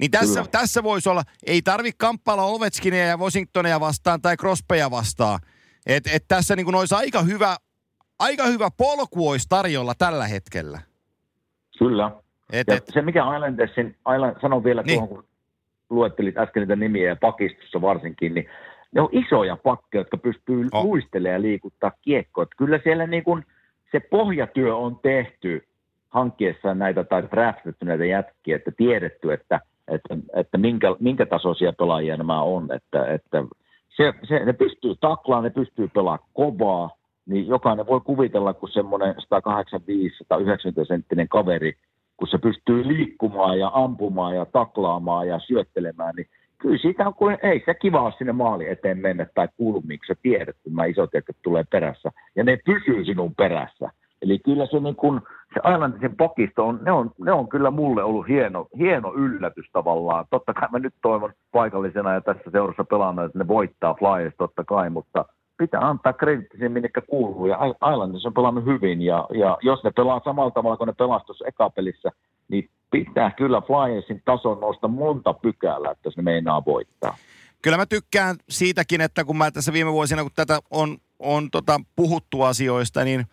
Niin tässä, tässä voisi olla, ei tarvi kamppailla Ovechkinia ja Washingtonia vastaan tai Crospeja vastaan. Et, et tässä niin olisi aika hyvä, aika hyvä polku olisi tarjolla tällä hetkellä. Kyllä. Et, ja et, se mikä Islandersin, Island, sanon vielä niin. tuohon, kun luettelit äsken niitä nimiä ja pakistossa varsinkin, niin ne on isoja pakkeja, jotka pystyy oh. luistelemaan ja liikuttaa kiekkoa. Kyllä siellä niin kuin se pohjatyö on tehty hankkiessa näitä tai draftettu näitä jätkiä, että tiedetty, että, että, että minkä, minkä tasoisia pelaajia nämä on. Että, että se, se, ne pystyy taklaamaan, ne pystyy pelaamaan kovaa, niin jokainen voi kuvitella, kun semmoinen 185-190 senttinen kaveri, kun se pystyy liikkumaan ja ampumaan ja taklaamaan ja syöttelemään, niin kyllä siitä on, kun ei se kiva sinne maali eteen mennä tai kulmiin, sä tiedät, kun mä isot tulee perässä. Ja ne pysyy sinun perässä. Eli kyllä se, niin kun, se Islandisen pakisto on, ne on, ne on kyllä mulle ollut hieno, hieno yllätys tavallaan. Totta kai mä nyt toivon paikallisena ja tässä seurassa pelaana, että ne voittaa Flyers totta kai, mutta pitää antaa kreditti siihen, minne kuuluu. Ja Islanders on pelannut hyvin ja, ja jos ne pelaa samalla tavalla kuin ne pelasi ekapelissä, niin pitää kyllä Flyersin tason nousta monta pykälää, että se meinaa voittaa. Kyllä mä tykkään siitäkin, että kun mä tässä viime vuosina, kun tätä on, on tota puhuttu asioista, niin,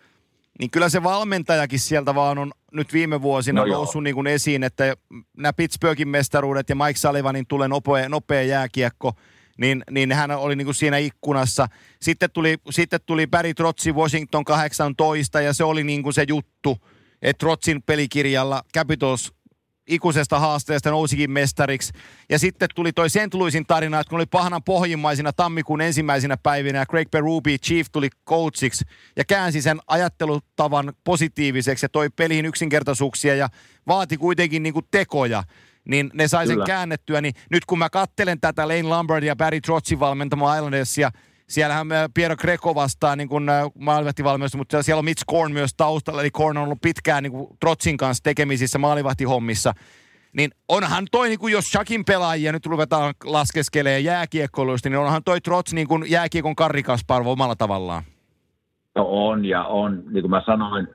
niin kyllä se valmentajakin sieltä vaan on nyt viime vuosina no noussut niin kuin esiin, että nämä Pittsburghin mestaruudet ja Mike Sullivanin tulee nopea, nopea jääkiekko, niin, niin hän oli niin kuin siinä ikkunassa. Sitten tuli, sitten tuli Barry Trotsi Washington 18 ja se oli niin kuin se juttu, että Trotsin pelikirjalla Capitals ikuisesta haasteesta nousikin mestariksi. Ja sitten tuli toi St. Louisin tarina, että kun oli pahanan pohjimmaisina tammikuun ensimmäisenä päivinä ja Craig Berube, Chief, tuli coachiksi ja käänsi sen ajattelutavan positiiviseksi ja toi peliin yksinkertaisuuksia ja vaati kuitenkin niinku tekoja niin ne sai sen Kyllä. käännettyä. Niin nyt kun mä kattelen tätä Lane Lombard ja Barry Trotsin valmentama Islandersia, siellähän äh, Piero Greco vastaa niin kuin äh, maalivahtivalmennus, mutta siellä on Mitch Korn myös taustalla, eli Korn on ollut pitkään niin kuin Trotsin kanssa tekemisissä maalivahtihommissa. Niin onhan toi, niin kuin jos Shakin pelaajia nyt ruvetaan laskeskelemaan jääkiekkoiluista, niin onhan toi Trots niin kuin jääkiekon karrikasparvo omalla tavallaan. No on ja on, niin kuin mä sanoin,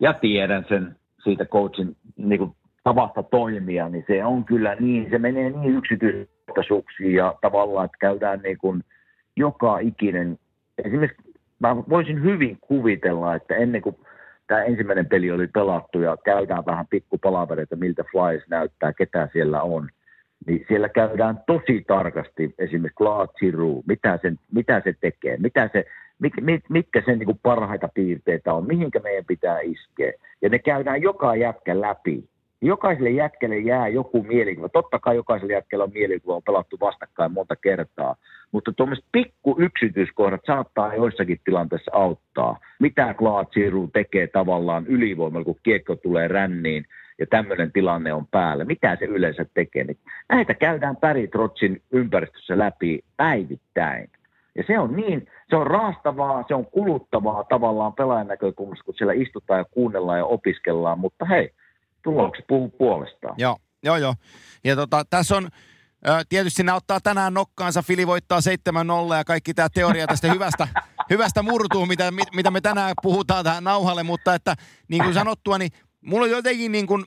ja tiedän sen siitä coachin niin kuin tavasta toimia, niin se on kyllä niin, se menee niin yksityiskohtaisuuksiin ja tavallaan, että käydään niin kuin – joka ikinen, esimerkiksi mä voisin hyvin kuvitella, että ennen kuin tämä ensimmäinen peli oli pelattu ja käydään vähän pikkupalavereita, miltä Flyers näyttää, ketä siellä on, niin siellä käydään tosi tarkasti esimerkiksi Claude Giroux, mitä, sen, mitä se tekee, mitä se, mit, mit, mitkä sen niin parhaita piirteitä on, mihinkä meidän pitää iskeä. Ja ne käydään joka jätkä läpi. jokaiselle jätkelle jää joku mielikuva. Totta kai jokaiselle jätkellä on mielikuva, on pelattu vastakkain monta kertaa, mutta tuommoiset pikku yksityiskohdat saattaa joissakin tilanteissa auttaa. Mitä Klaat tekee tavallaan ylivoimalla, kun kiekko tulee ränniin ja tämmöinen tilanne on päällä. Mitä se yleensä tekee? Niin näitä käydään Päritrotsin ympäristössä läpi päivittäin. Ja se on niin, se on raastavaa, se on kuluttavaa tavallaan pelaajan näkökulmasta, kun siellä istutaan ja kuunnellaan ja opiskellaan, mutta hei, tulokset puhuu puolestaan. Joo, joo, joo. Ja tota, tässä on, Tietysti ne ottaa tänään nokkaansa, Fili voittaa 7-0 ja kaikki tämä teoria tästä hyvästä, hyvästä murtuu, mitä, mitä me tänään puhutaan tähän nauhalle, mutta että niin kuin sanottua, niin mulla on jotenkin niin kuin,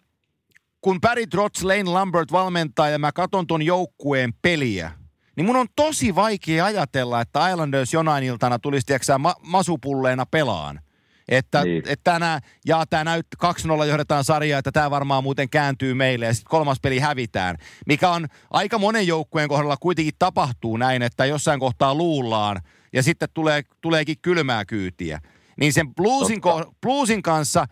kun Barry Trotz, Lane Lambert valmentaa ja mä katson ton joukkueen peliä, niin mun on tosi vaikea ajatella, että Islanders jonain iltana tulisi, tiedätkö ma- masupulleena pelaan. Että, niin. että tänään, ja tämä näyt 2-0 johdetaan sarjaa, että tämä varmaan muuten kääntyy meille ja sitten kolmas peli hävitään. Mikä on aika monen joukkueen kohdalla kuitenkin tapahtuu näin, että jossain kohtaa luullaan ja sitten tulee, tuleekin kylmää kyytiä. Niin sen bluesin, ko, bluesin kanssa,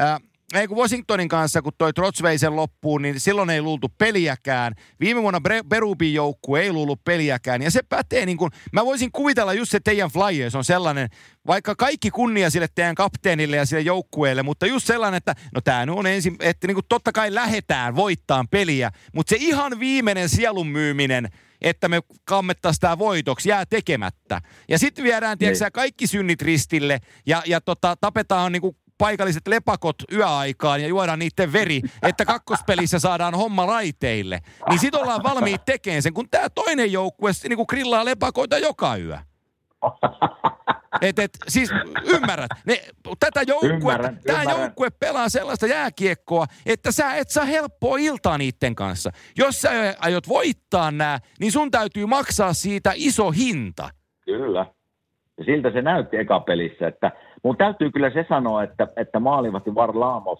äh, ei kun Washingtonin kanssa, kun toi Trots vei sen loppuun, niin silloin ei luultu peliäkään. Viime vuonna Berubin joukku ei luullut peliäkään. Ja se pätee niin kuin, mä voisin kuvitella just se teidän Flyers on sellainen, vaikka kaikki kunnia sille teidän kapteenille ja sille joukkueelle, mutta just sellainen, että no tämä on ensin, että niin kuin totta kai lähetään voittaa peliä, mutta se ihan viimeinen sielun myyminen, että me kammettaisiin tämä voitoksi, jää tekemättä. Ja sitten viedään, tiedätkö, niin. kaikki synnit ristille ja, ja tota, tapetaan niin kuin paikalliset lepakot yöaikaan ja juodaan niiden veri, että kakkospelissä saadaan homma raiteille. Niin sit ollaan valmiit tekemään sen, kun tämä toinen joukkue niin kuin grillaa lepakoita joka yö. Et, et, siis ymmärrät, ne, tätä joukkue, tämä joukkue pelaa sellaista jääkiekkoa, että sä et saa helppoa iltaa niiden kanssa. Jos sä aiot voittaa nämä, niin sun täytyy maksaa siitä iso hinta. Kyllä. Ja siltä se näytti eka pelissä, että mun täytyy kyllä se sanoa, että, että maalivahti Varlamov,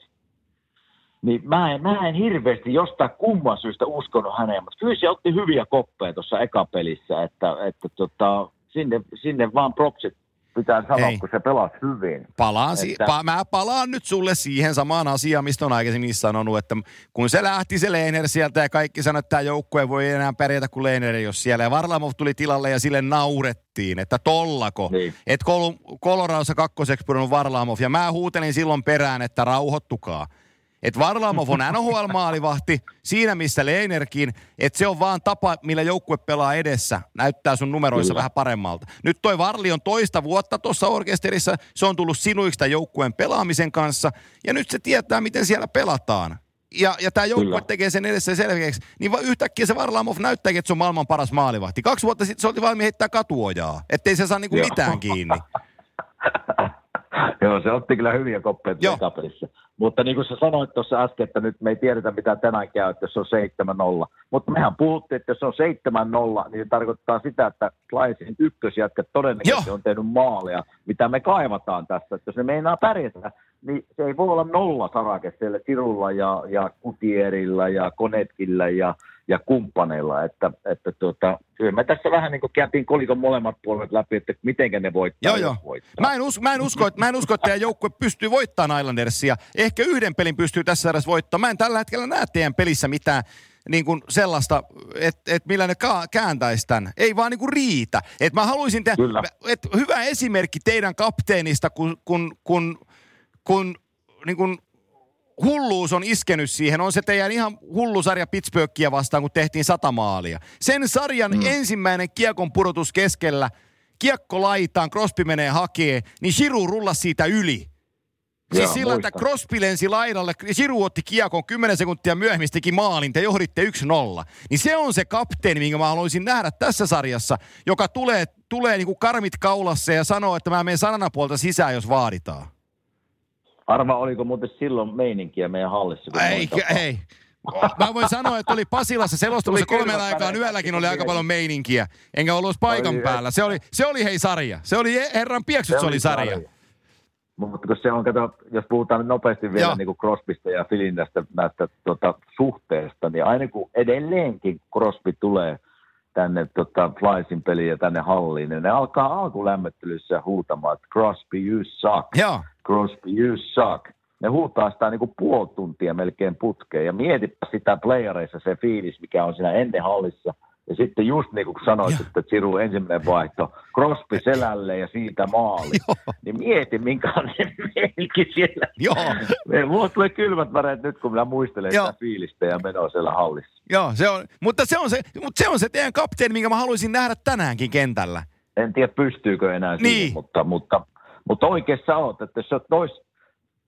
niin mä en, mä en hirveästi jostain kumman syystä uskonut häneen, mutta kyllä se otti hyviä koppeja tuossa eka pelissä, että, että tota, sinne, sinne vaan propsit pitää sanoa, Ei. kun se pelasi hyvin. Palaan si- pa- mä palaan nyt sulle siihen samaan asiaan, mistä on aikaisemmin sanonut, että kun se lähti se Lehner sieltä ja kaikki sanoi, että tämä joukkue voi enää pärjätä, kun Lehner ei ole siellä. Ja Varlamov tuli tilalle ja sille naurettiin, että tollako. Niin. Että Kol- Koloradossa kakkoseksi pudonnut Varlamov. Ja mä huutelin silloin perään, että rauhoittukaa että Varlamov on NHL-maalivahti siinä, missä Leinerkin, että se on vaan tapa, millä joukkue pelaa edessä, näyttää sun numeroissa Kyllä. vähän paremmalta. Nyt toi Varli on toista vuotta tuossa orkesterissa, se on tullut sinuista joukkueen pelaamisen kanssa, ja nyt se tietää, miten siellä pelataan. Ja, ja tämä joukkue tekee sen edessä selkeäksi, niin va, yhtäkkiä se Varlamov näyttääkin, että se on maailman paras maalivahti. Kaksi vuotta sitten se oli valmiin heittää katuojaa, ettei se saa niinku mitään kiinni. Joo, se otti kyllä hyviä koppeja pelissä. Mutta niin kuin sä sanoit tuossa äsken, että nyt me ei tiedetä mitä tänään käy, että se on 7-0. Mutta mehän puhuttiin, että jos se on 7-0, niin se tarkoittaa sitä, että Klaisin ykkösjätkät todennäköisesti Joo. on tehnyt maaleja, mitä me kaivataan tässä. Että jos ne meinaa pärjätä, niin se ei voi olla nolla sarake siellä Kirulla ja, ja Kutierilla ja Konetkillä ja ja kumppaneilla, että, että tuota, kyllä me tässä vähän niin kuin käytiin kolikon molemmat puolet läpi, että miten ne voittaa. Joo, joo. Voittaa. Mä, en usko, mä, en usko, että, mä en usko, että teidän joukkue pystyy voittamaan Islandersia. Ehkä yhden pelin pystyy tässä edes voittamaan. Mä en tällä hetkellä näe teidän pelissä mitään niin kuin sellaista, että et millä ne ka- kääntäisi tämän. Ei vaan niin kuin riitä. Et mä haluaisin tehdä, et hyvä esimerkki teidän kapteenista, kun, kun, kun, kun niin kuin hulluus on iskenyt siihen, on se teidän ihan hullu sarja Pittsburghia vastaan, kun tehtiin sata maalia. Sen sarjan mm. ensimmäinen kiekon pudotus keskellä, kiekko laitaan, Crosby menee hakee, niin Shiru rullasi siitä yli. Siis Joo, sillä, että Crosby lensi laidalle, Shiru otti kiekon 10 sekuntia myöhemmin teki maalin, te johditte 1-0. Niin se on se kapteeni, minkä mä haluaisin nähdä tässä sarjassa, joka tulee, tulee niin kuin karmit kaulassa ja sanoo, että mä menen sananapuolta sisään, jos vaaditaan. Arva, oliko muuten silloin meininkiä meidän hallissa? Ei, ei. Mä voin sanoa, että oli Pasilassa selostamassa kolmen aikaan yölläkin oli aika paljon meininkiä. Enkä ollut paikan oli, päällä. Se oli, se oli hei sarja. Se oli herran pieksyt, se, se oli sarja. sarja. Mutta kun se on, kato, jos puhutaan nyt nopeasti vielä joo. niin kuin Crosbysta ja Filinästä näistä tuota, suhteesta, niin aina kun edelleenkin Crosby tulee tänne tota, Flysin peliin ja tänne halliin, niin ne alkaa alkulämmettelyssä huutamaan, että Crosby, you suck. Joo. Crosby, you suck. ne huutaa sitä niin kuin puoli tuntia melkein putkeen. Ja mietipä sitä playereissa se fiilis, mikä on siinä ennen hallissa. Ja sitten just niin kuin sanoit, että Siru ensimmäinen vaihto, Crosby selälle ja siitä maali. Joo. Niin mieti, minkälainen melki siellä. Joo. Mulla tulee kylmät väreet nyt, kun minä muistelen Joo. sitä fiilistä ja menoa siellä hallissa. Joo, se on, mutta, se on se, mutta se on se teidän kapteeni, minkä mä haluaisin nähdä tänäänkin kentällä. En tiedä, pystyykö enää niin. siihen, mutta, mutta, mutta oikeassa olet, että jos tois,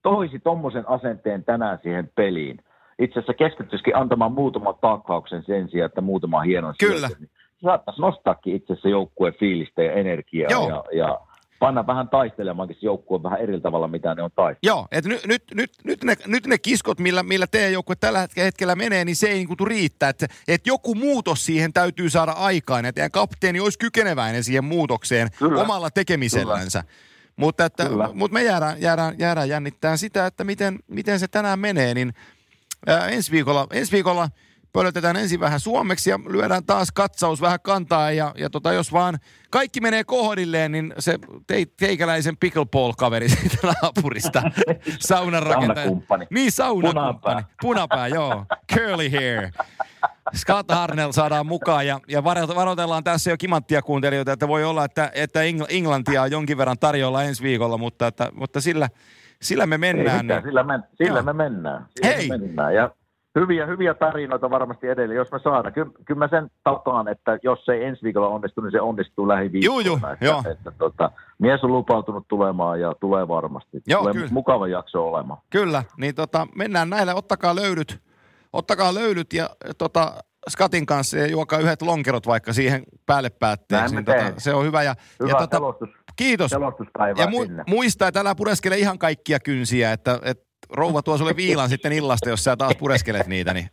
toisi tuommoisen asenteen tänään siihen peliin, itse asiassa keskittyisikin antamaan muutaman takkauksen sen sijaan, että muutama hienon Kyllä. Niin saattaisi nostaakin itse asiassa joukkueen fiilistä ja energiaa Joo. ja, ja panna vähän taistelemaankin se joukkue vähän eri tavalla, mitä ne on taistellut. Joo, että nyt, nyt, nyt, nyt, ne, nyt ne kiskot, millä, millä teidän joukkue tällä hetkellä menee, niin se ei niin kuin riittää. Että, että joku muutos siihen täytyy saada aikaan, että teidän kapteeni olisi kykeneväinen siihen muutokseen Kyllä. omalla tekemisellänsä. Kyllä. Mutta, että, mutta me jäädään, jäädään, jäädään jännittämään sitä, että miten, miten se tänään menee, niin ää, ensi viikolla, ensi viikolla pölötetään ensin vähän suomeksi ja lyödään taas katsaus vähän kantaa ja, ja tota, jos vaan kaikki menee kohdilleen, niin se te, teikäläisen pickleball-kaveri siitä naapurista, saunan rakentaja. Niin, saunakumppani. Punapää. Punapää, joo. Curly hair. Scott Harnell saadaan mukaan ja, ja varoitellaan tässä jo kimanttia kuuntelijoita, että voi olla, että, että Englantia on jonkin verran tarjolla ensi viikolla, mutta, että, mutta sillä, sillä me mennään. Ei niin... sillä, me, sillä me mennään. Sillä Hei! Me mennään. Ja hyviä, hyviä tarinoita varmasti edelleen, jos me saadaan. Kyllä, kyllä mä sen takaan, että jos se ei ensi viikolla onnistu, niin se onnistuu lähiviikkoina. Joo, joo, että, joo. Että, että, tota, mies on lupautunut tulemaan ja tulee varmasti. Joo, tulee kyllä. mukava jakso olemaan. Kyllä, niin tota, mennään näillä, ottakaa löydyt ottakaa löylyt ja tota, Skatin kanssa ja juokaa yhdet lonkerot vaikka siihen päälle päätteeksi. Niin tota, se on hyvä. Ja, hyvä ja tota, selostus, kiitos. Ja mu- sinne. muista, että älä pureskele ihan kaikkia kynsiä, että, että rouva tuo sulle viilan sitten illasta, jos sä taas pureskelet niitä. Niin.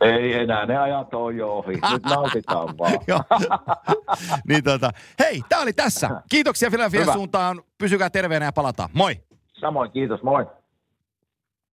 Ei enää, ne ajat on jo ohi. Nyt nautitaan vaan. niin tota, hei, tää oli tässä. Kiitoksia Philadelphia suuntaan. Pysykää terveenä ja palataan. Moi! Samoin, kiitos, moi.